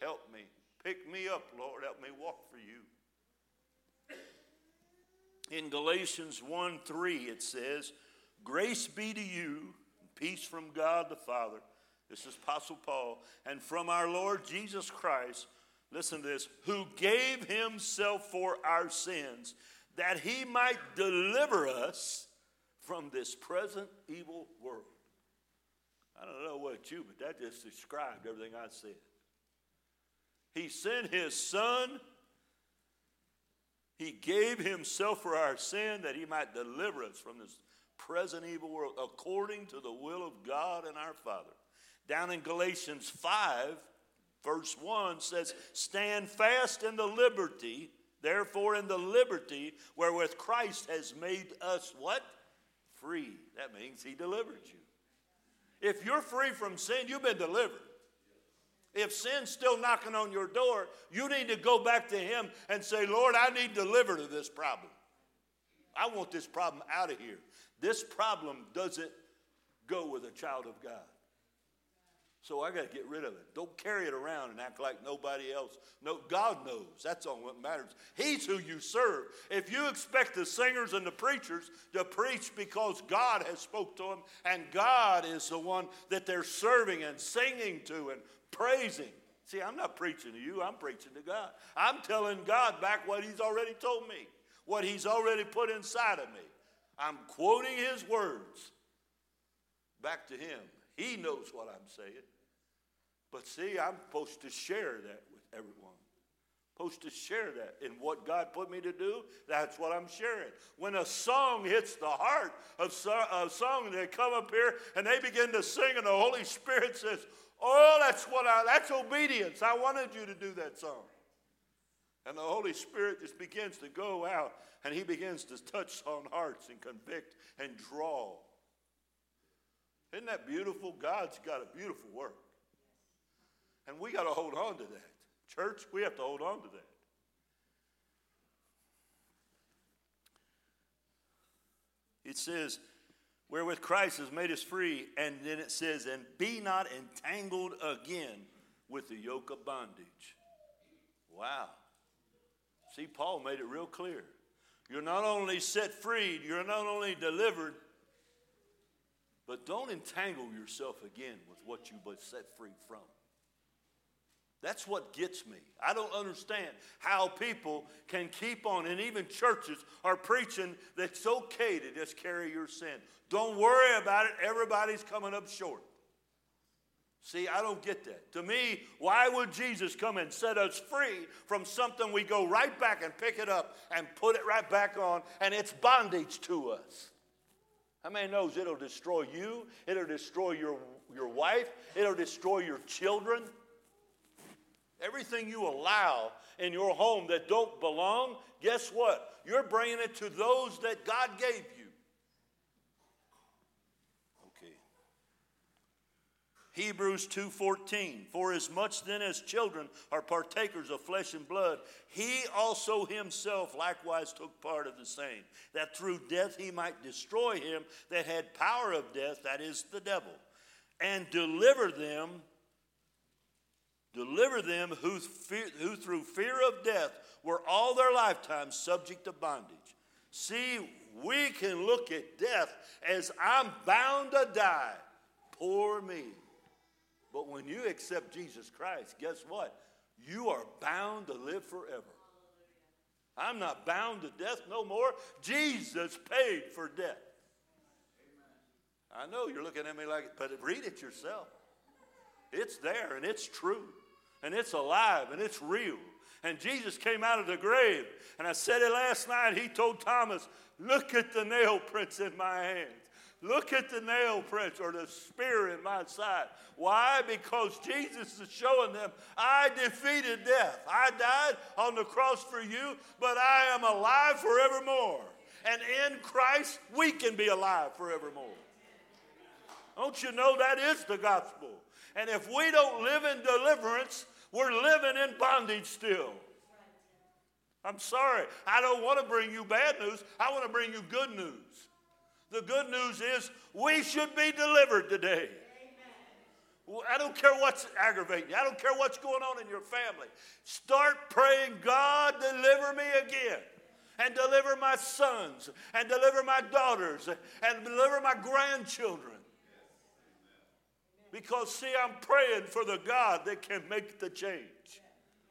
Help me. Pick me up, Lord. Help me walk for you. In Galatians 1 3, it says, Grace be to you, peace from God the Father. This is Apostle Paul, and from our Lord Jesus Christ. Listen to this, who gave himself for our sins, that he might deliver us from this present evil world. I don't know what you, but that just described everything I said. He sent his son. He gave himself for our sin that he might deliver us from this present evil world according to the will of God and our Father. Down in Galatians 5, verse 1 says, Stand fast in the liberty, therefore in the liberty wherewith Christ has made us what? free. That means He delivered you. If you're free from sin, you've been delivered. If sin's still knocking on your door, you need to go back to Him and say, Lord, I need delivered of this problem. I want this problem out of here. This problem doesn't go with a child of God. So I got to get rid of it. Don't carry it around and act like nobody else. No, God knows. That's all what matters. He's who you serve. If you expect the singers and the preachers to preach because God has spoke to them and God is the one that they're serving and singing to and praising. See, I'm not preaching to you. I'm preaching to God. I'm telling God back what He's already told me, what He's already put inside of me. I'm quoting His words back to Him. He knows what I'm saying. But see, I'm supposed to share that with everyone. Supposed to share that in what God put me to do. That's what I'm sharing. When a song hits the heart of a song, they come up here and they begin to sing, and the Holy Spirit says, "Oh, that's what I. That's obedience. I wanted you to do that song." And the Holy Spirit just begins to go out and He begins to touch on hearts and convict and draw. Isn't that beautiful? God's got a beautiful work. And we got to hold on to that. Church, we have to hold on to that. It says, wherewith Christ has made us free, and then it says, and be not entangled again with the yoke of bondage. Wow. See, Paul made it real clear. You're not only set free, you're not only delivered, but don't entangle yourself again with what you've been set free from. That's what gets me. I don't understand how people can keep on, and even churches are preaching that it's okay to just carry your sin. Don't worry about it, everybody's coming up short. See, I don't get that. To me, why would Jesus come and set us free from something we go right back and pick it up and put it right back on, and it's bondage to us? How many knows it'll destroy you? It'll destroy your, your wife. It'll destroy your children. Everything you allow in your home that don't belong, guess what? You're bringing it to those that God gave you. Okay. Hebrews 2:14 For as much then as children are partakers of flesh and blood he also himself likewise took part of the same that through death he might destroy him that had power of death that is the devil and deliver them deliver them who, fear, who through fear of death were all their lifetime subject to bondage. See, we can look at death as I'm bound to die. Poor me. But when you accept Jesus Christ, guess what? You are bound to live forever. I'm not bound to death no more. Jesus paid for death. I know you're looking at me like, but read it yourself. It's there and it's true and it's alive and it's real. And Jesus came out of the grave. And I said it last night. He told Thomas, Look at the nail prints in my hands. Look at the nail prints or the spear in my side. Why? Because Jesus is showing them, I defeated death. I died on the cross for you, but I am alive forevermore. And in Christ, we can be alive forevermore. Don't you know that is the gospel? And if we don't live in deliverance, we're living in bondage still. I'm sorry. I don't want to bring you bad news. I want to bring you good news. The good news is we should be delivered today. I don't care what's aggravating you. I don't care what's going on in your family. Start praying, God, deliver me again. And deliver my sons, and deliver my daughters, and deliver my grandchildren. Because, see, I'm praying for the God that can make the change.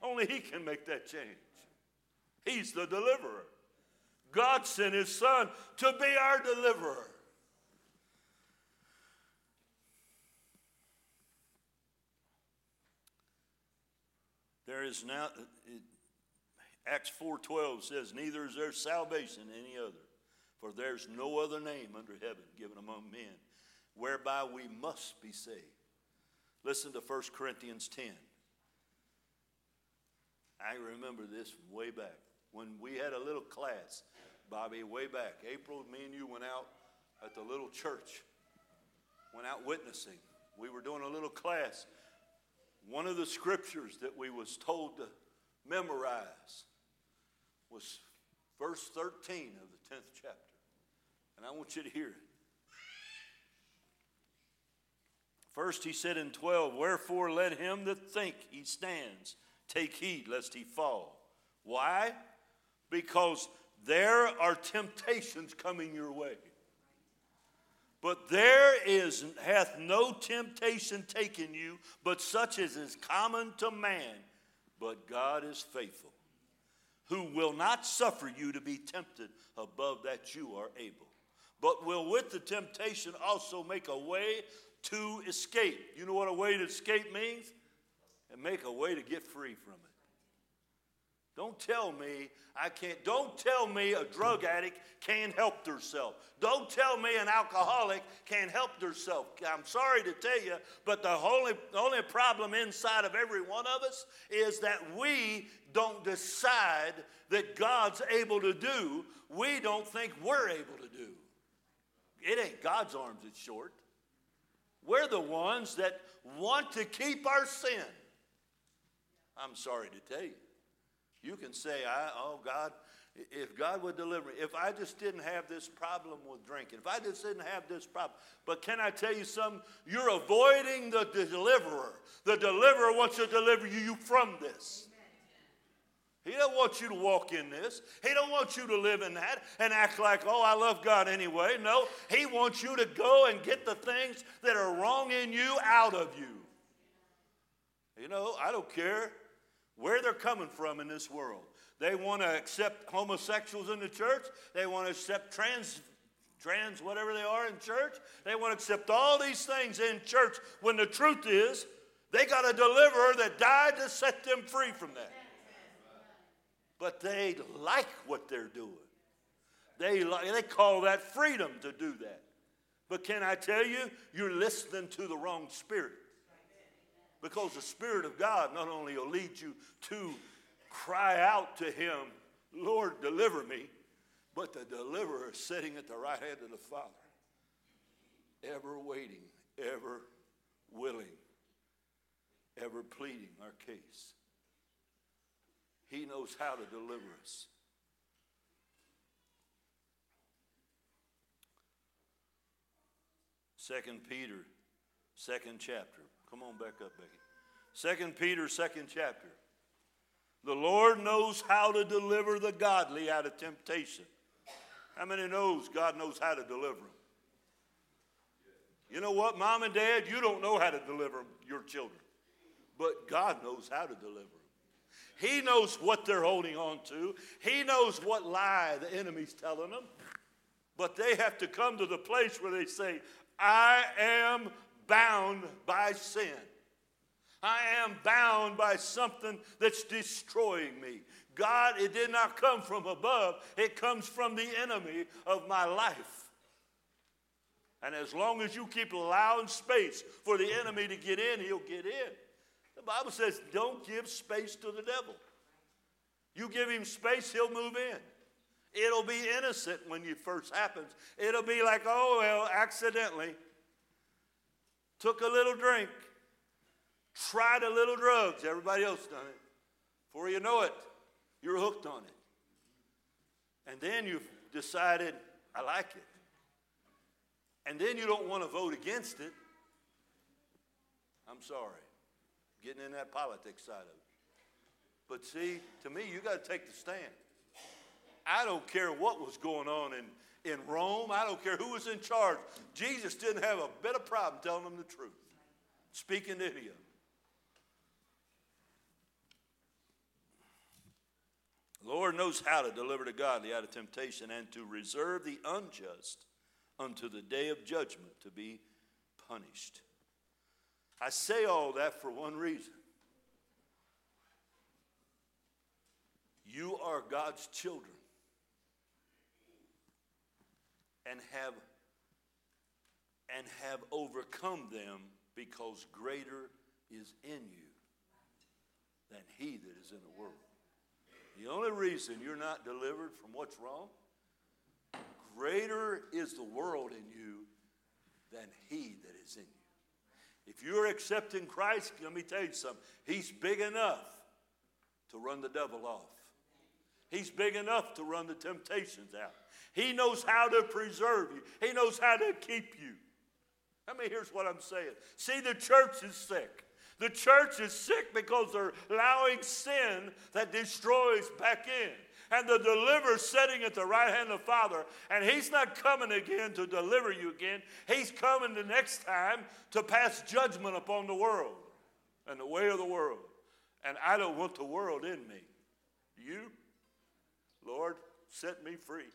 Only He can make that change. He's the deliverer. God sent His Son to be our deliverer. There is now, Acts 4.12 says, Neither is there salvation in any other, for there's no other name under heaven given among men whereby we must be saved. Listen to 1 Corinthians 10. I remember this from way back when we had a little class, Bobby, way back. April, me and you went out at the little church, went out witnessing. We were doing a little class. One of the scriptures that we was told to memorize was verse 13 of the 10th chapter. And I want you to hear it. First, he said in 12, Wherefore let him that think he stands take heed lest he fall. Why? Because there are temptations coming your way. But there is hath no temptation taken you, but such as is common to man. But God is faithful, who will not suffer you to be tempted above that you are able, but will with the temptation also make a way to escape. You know what a way to escape means? And make a way to get free from it. Don't tell me I can't. Don't tell me a drug addict can't help themselves. Don't tell me an alcoholic can't help themselves. I'm sorry to tell you, but the only, only problem inside of every one of us is that we don't decide that God's able to do. We don't think we're able to do. It ain't God's arms that's short. We're the ones that want to keep our sin. I'm sorry to tell you. You can say, I, oh, God, if God would deliver me, if I just didn't have this problem with drinking, if I just didn't have this problem. But can I tell you something? You're avoiding the deliverer. The deliverer wants to deliver you from this. He don't want you to walk in this. He don't want you to live in that and act like, oh, I love God anyway. No, he wants you to go and get the things that are wrong in you out of you. You know, I don't care where they're coming from in this world. They want to accept homosexuals in the church. They want to accept trans, trans, whatever they are in church. They want to accept all these things in church when the truth is they got a deliverer that died to set them free from that. But they like what they're doing. They, like, they call that freedom to do that. But can I tell you, you're listening to the wrong spirit. Because the Spirit of God not only will lead you to cry out to Him, Lord, deliver me, but the deliverer is sitting at the right hand of the Father, ever waiting, ever willing, ever pleading our case. He knows how to deliver us. Second Peter, second chapter. Come on back up, Becky. Second Peter, second chapter. The Lord knows how to deliver the godly out of temptation. How many knows God knows how to deliver them? You know what, mom and dad, you don't know how to deliver your children, but God knows how to deliver. He knows what they're holding on to. He knows what lie the enemy's telling them. But they have to come to the place where they say, I am bound by sin. I am bound by something that's destroying me. God, it did not come from above, it comes from the enemy of my life. And as long as you keep allowing space for the enemy to get in, he'll get in. Bible says, don't give space to the devil. You give him space, he'll move in. It'll be innocent when it first happens. It'll be like, oh, well, accidentally. Took a little drink, tried a little drugs. Everybody else done it. Before you know it, you're hooked on it. And then you've decided, I like it. And then you don't want to vote against it. I'm sorry. Getting in that politics side of it. But see, to me, you got to take the stand. I don't care what was going on in, in Rome. I don't care who was in charge. Jesus didn't have a bit of problem telling them the truth, speaking to them. The Lord knows how to deliver the godly out of temptation and to reserve the unjust unto the day of judgment to be punished. I say all that for one reason. You are God's children and have and have overcome them because greater is in you than he that is in the world. The only reason you're not delivered from what's wrong, greater is the world in you than he that is in you. If you're accepting Christ, let me tell you something. He's big enough to run the devil off. He's big enough to run the temptations out. He knows how to preserve you, He knows how to keep you. I mean, here's what I'm saying. See, the church is sick. The church is sick because they're allowing sin that destroys back in. And the deliverer sitting at the right hand of the Father, and he's not coming again to deliver you again. He's coming the next time to pass judgment upon the world and the way of the world. And I don't want the world in me. You, Lord, set me free.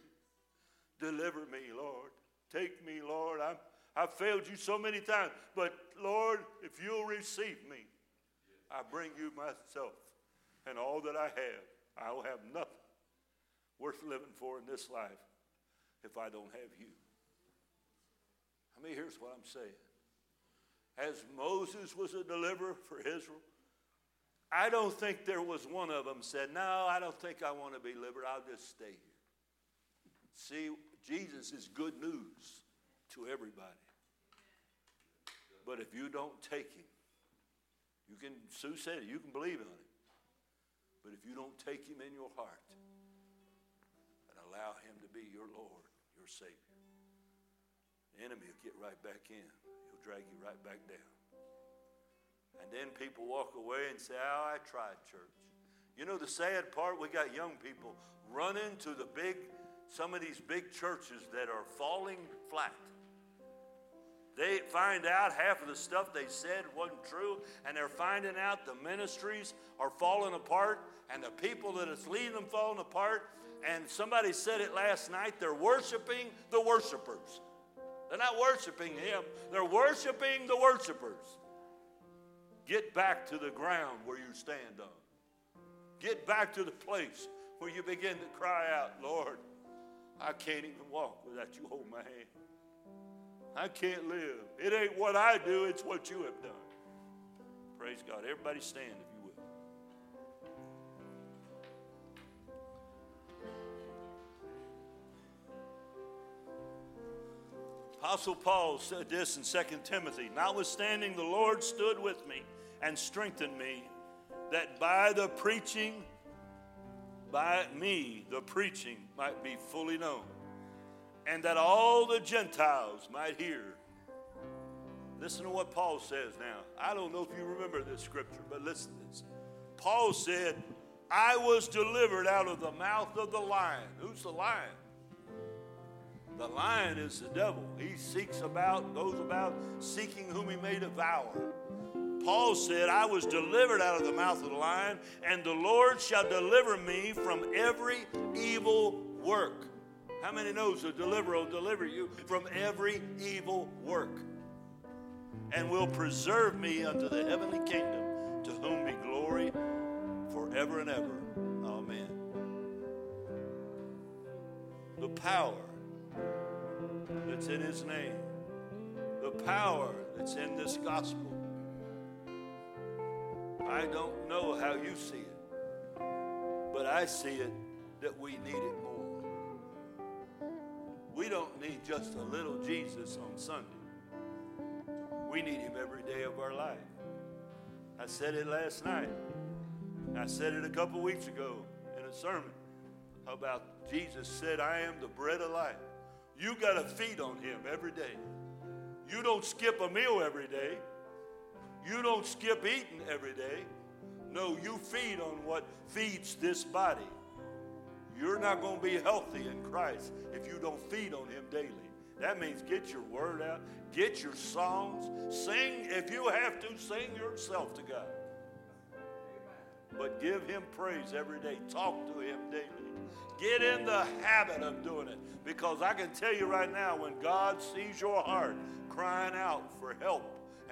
Deliver me, Lord. Take me, Lord. I'm, I've failed you so many times. But, Lord, if you'll receive me, I bring you myself and all that I have. I will have nothing worth living for in this life if I don't have you. I mean, here's what I'm saying. As Moses was a deliverer for Israel, I don't think there was one of them said, No, I don't think I want to be delivered. I'll just stay here. See, Jesus is good news to everybody. But if you don't take him, you can, Sue said it, you can believe on him. But if you don't take him in your heart allow him to be your Lord, your Savior, the enemy will get right back in. He'll drag you right back down. And then people walk away and say, Oh, I tried church. You know, the sad part, we got young people running to the big, some of these big churches that are falling flat. They find out half of the stuff they said wasn't true, and they're finding out the ministries are falling apart, and the people that is leading them falling apart. And somebody said it last night they're worshiping the worshipers. They're not worshiping Him, they're worshiping the worshipers. Get back to the ground where you stand on. Get back to the place where you begin to cry out, Lord, I can't even walk without you hold my hand. I can't live. It ain't what I do, it's what you have done. Praise God. Everybody stand Apostle Paul said this in 2 Timothy Notwithstanding, the Lord stood with me and strengthened me, that by the preaching, by me, the preaching might be fully known, and that all the Gentiles might hear. Listen to what Paul says now. I don't know if you remember this scripture, but listen to this. Paul said, I was delivered out of the mouth of the lion. Who's the lion? The lion is the devil. He seeks about, goes about seeking whom he may devour. Paul said, I was delivered out of the mouth of the lion, and the Lord shall deliver me from every evil work. How many knows the deliverer will deliver you from every evil work? And will preserve me unto the heavenly kingdom, to whom be glory forever and ever. Amen. The power that's in his name, the power that's in this gospel. I don't know how you see it, but I see it that we need it more. We don't need just a little Jesus on Sunday. We need him every day of our life. I said it last night. I said it a couple weeks ago in a sermon about Jesus said, I am the bread of life. You got to feed on him every day. You don't skip a meal every day. You don't skip eating every day. No, you feed on what feeds this body. You're not going to be healthy in Christ if you don't feed on him daily. That means get your word out, get your songs, sing if you have to, sing yourself to God. But give him praise every day. Talk to him daily. Get in the habit of doing it. Because I can tell you right now, when God sees your heart crying out for help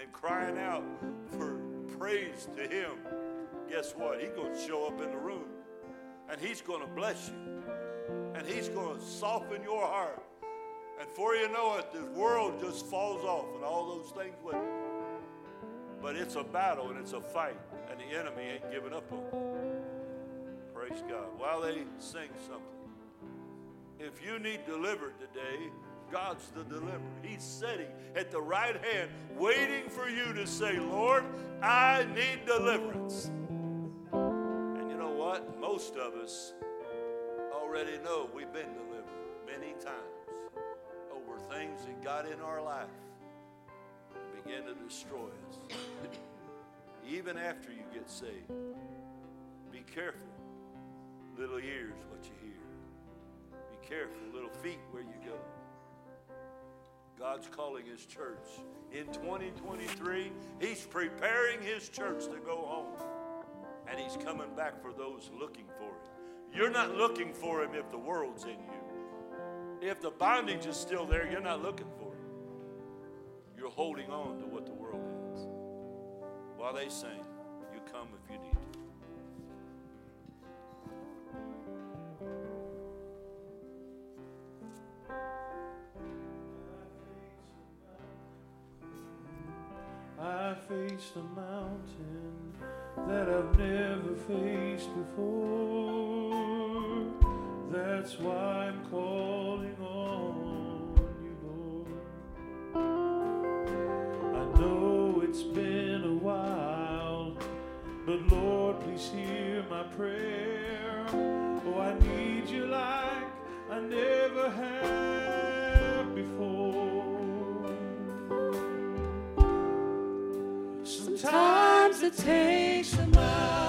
and crying out for praise to him, guess what? He's going to show up in the room and he's going to bless you and he's going to soften your heart. And before you know it, the world just falls off and all those things with it. But it's a battle and it's a fight, and the enemy ain't giving up on it. Praise God. While they sing something, if you need delivered today, God's the deliverer. He's sitting at the right hand, waiting for you to say, Lord, I need deliverance. And you know what? Most of us already know we've been delivered many times over things that got in our life and began to destroy us. Even after you get saved, be careful, little ears, what you hear. Be careful, little feet, where you go. God's calling His church. In 2023, He's preparing His church to go home. And He's coming back for those looking for Him. You're not looking for Him if the world's in you. If the bondage is still there, you're not looking for Him. You're holding on to what the world is. While they sing, you come if you need I faced a mountain that I've never faced before. That's why I'm calling on you, Lord. I know it's been a while, but Lord, please hear my prayer. Oh, I need I never have before. Sometimes it takes a mountain.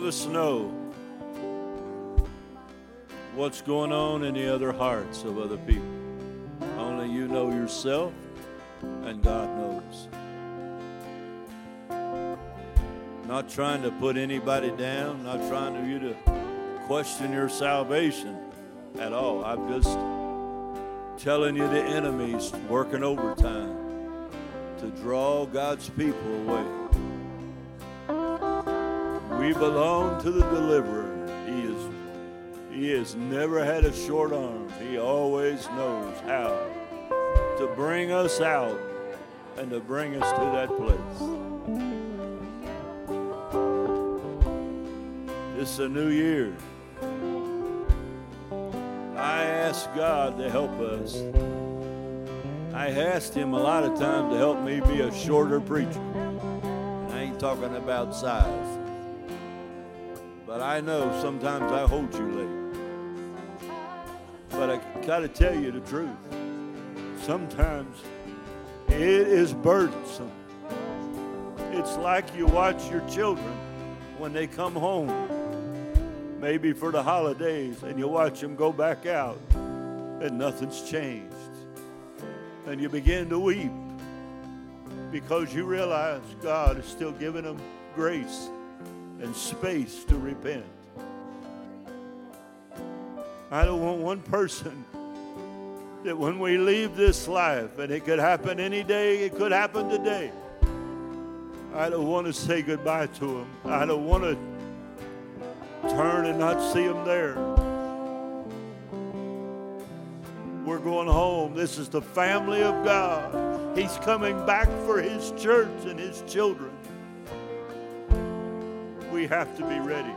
Us know what's going on in the other hearts of other people. Only you know yourself, and God knows. Not trying to put anybody down, not trying to you to question your salvation at all. I'm just telling you the enemy's working overtime to draw God's people away. We belong to the deliverer. He is he has never had a short arm. He always knows how to bring us out and to bring us to that place. Is a new year. I asked God to help us. I asked Him a lot of times to help me be a shorter preacher. And I ain't talking about size. But I know sometimes I hold you late. But I got to tell you the truth. Sometimes it is burdensome. It's like you watch your children when they come home maybe for the holidays, and you watch them go back out, and nothing's changed. And you begin to weep because you realize God is still giving them grace and space to repent. I don't want one person that when we leave this life, and it could happen any day, it could happen today. I don't want to say goodbye to them. I don't want to turn and not see them there. We're going home. This is the family of God. He's coming back for His church and His children. We have to be ready.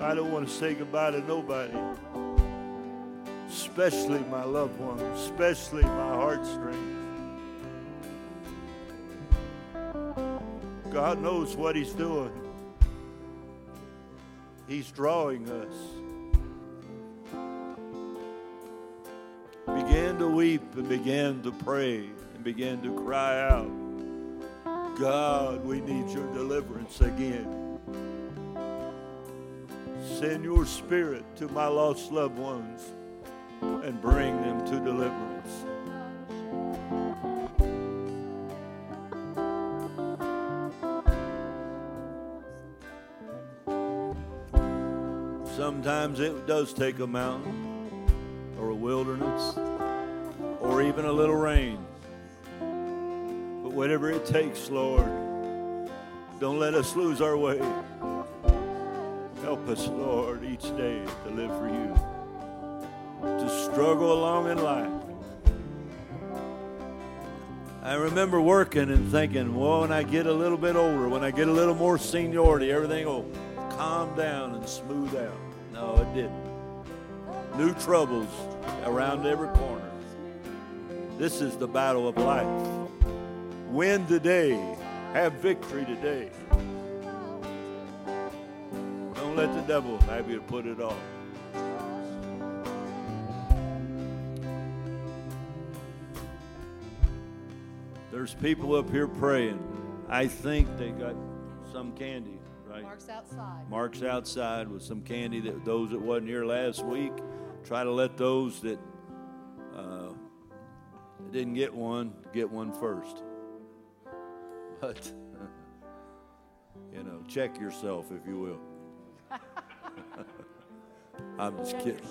I don't want to say goodbye to nobody, especially my loved ones, especially my heartstrings. God knows what He's doing. He's drawing us. Began to weep and began to pray and began to cry out, God, we need your deliverance again. Send your spirit to my lost loved ones and bring them to deliverance. Sometimes it does take a mountain or a wilderness or even a little rain. But whatever it takes, Lord, don't let us lose our way. Help us, Lord, each day to live for you, to struggle along in life. I remember working and thinking, well, when I get a little bit older, when I get a little more seniority, everything will calm down and smooth out. No, it didn't. New troubles around every corner. This is the battle of life. Win today. Have victory today. Don't let the devil have you to put it off. There's people up here praying. I think they got some candy, right? Mark's outside. Mark's outside with some candy that those that wasn't here last week. Try to let those that uh, didn't get one get one first. But you know, check yourself if you will. I'm just kidding.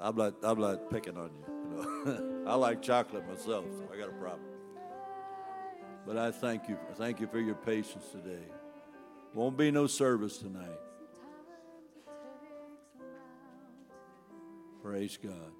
I'm not. I'm not picking on you. you know. I like chocolate myself, so I got a problem. But I thank you. I thank you for your patience today. Won't be no service tonight. Praise God.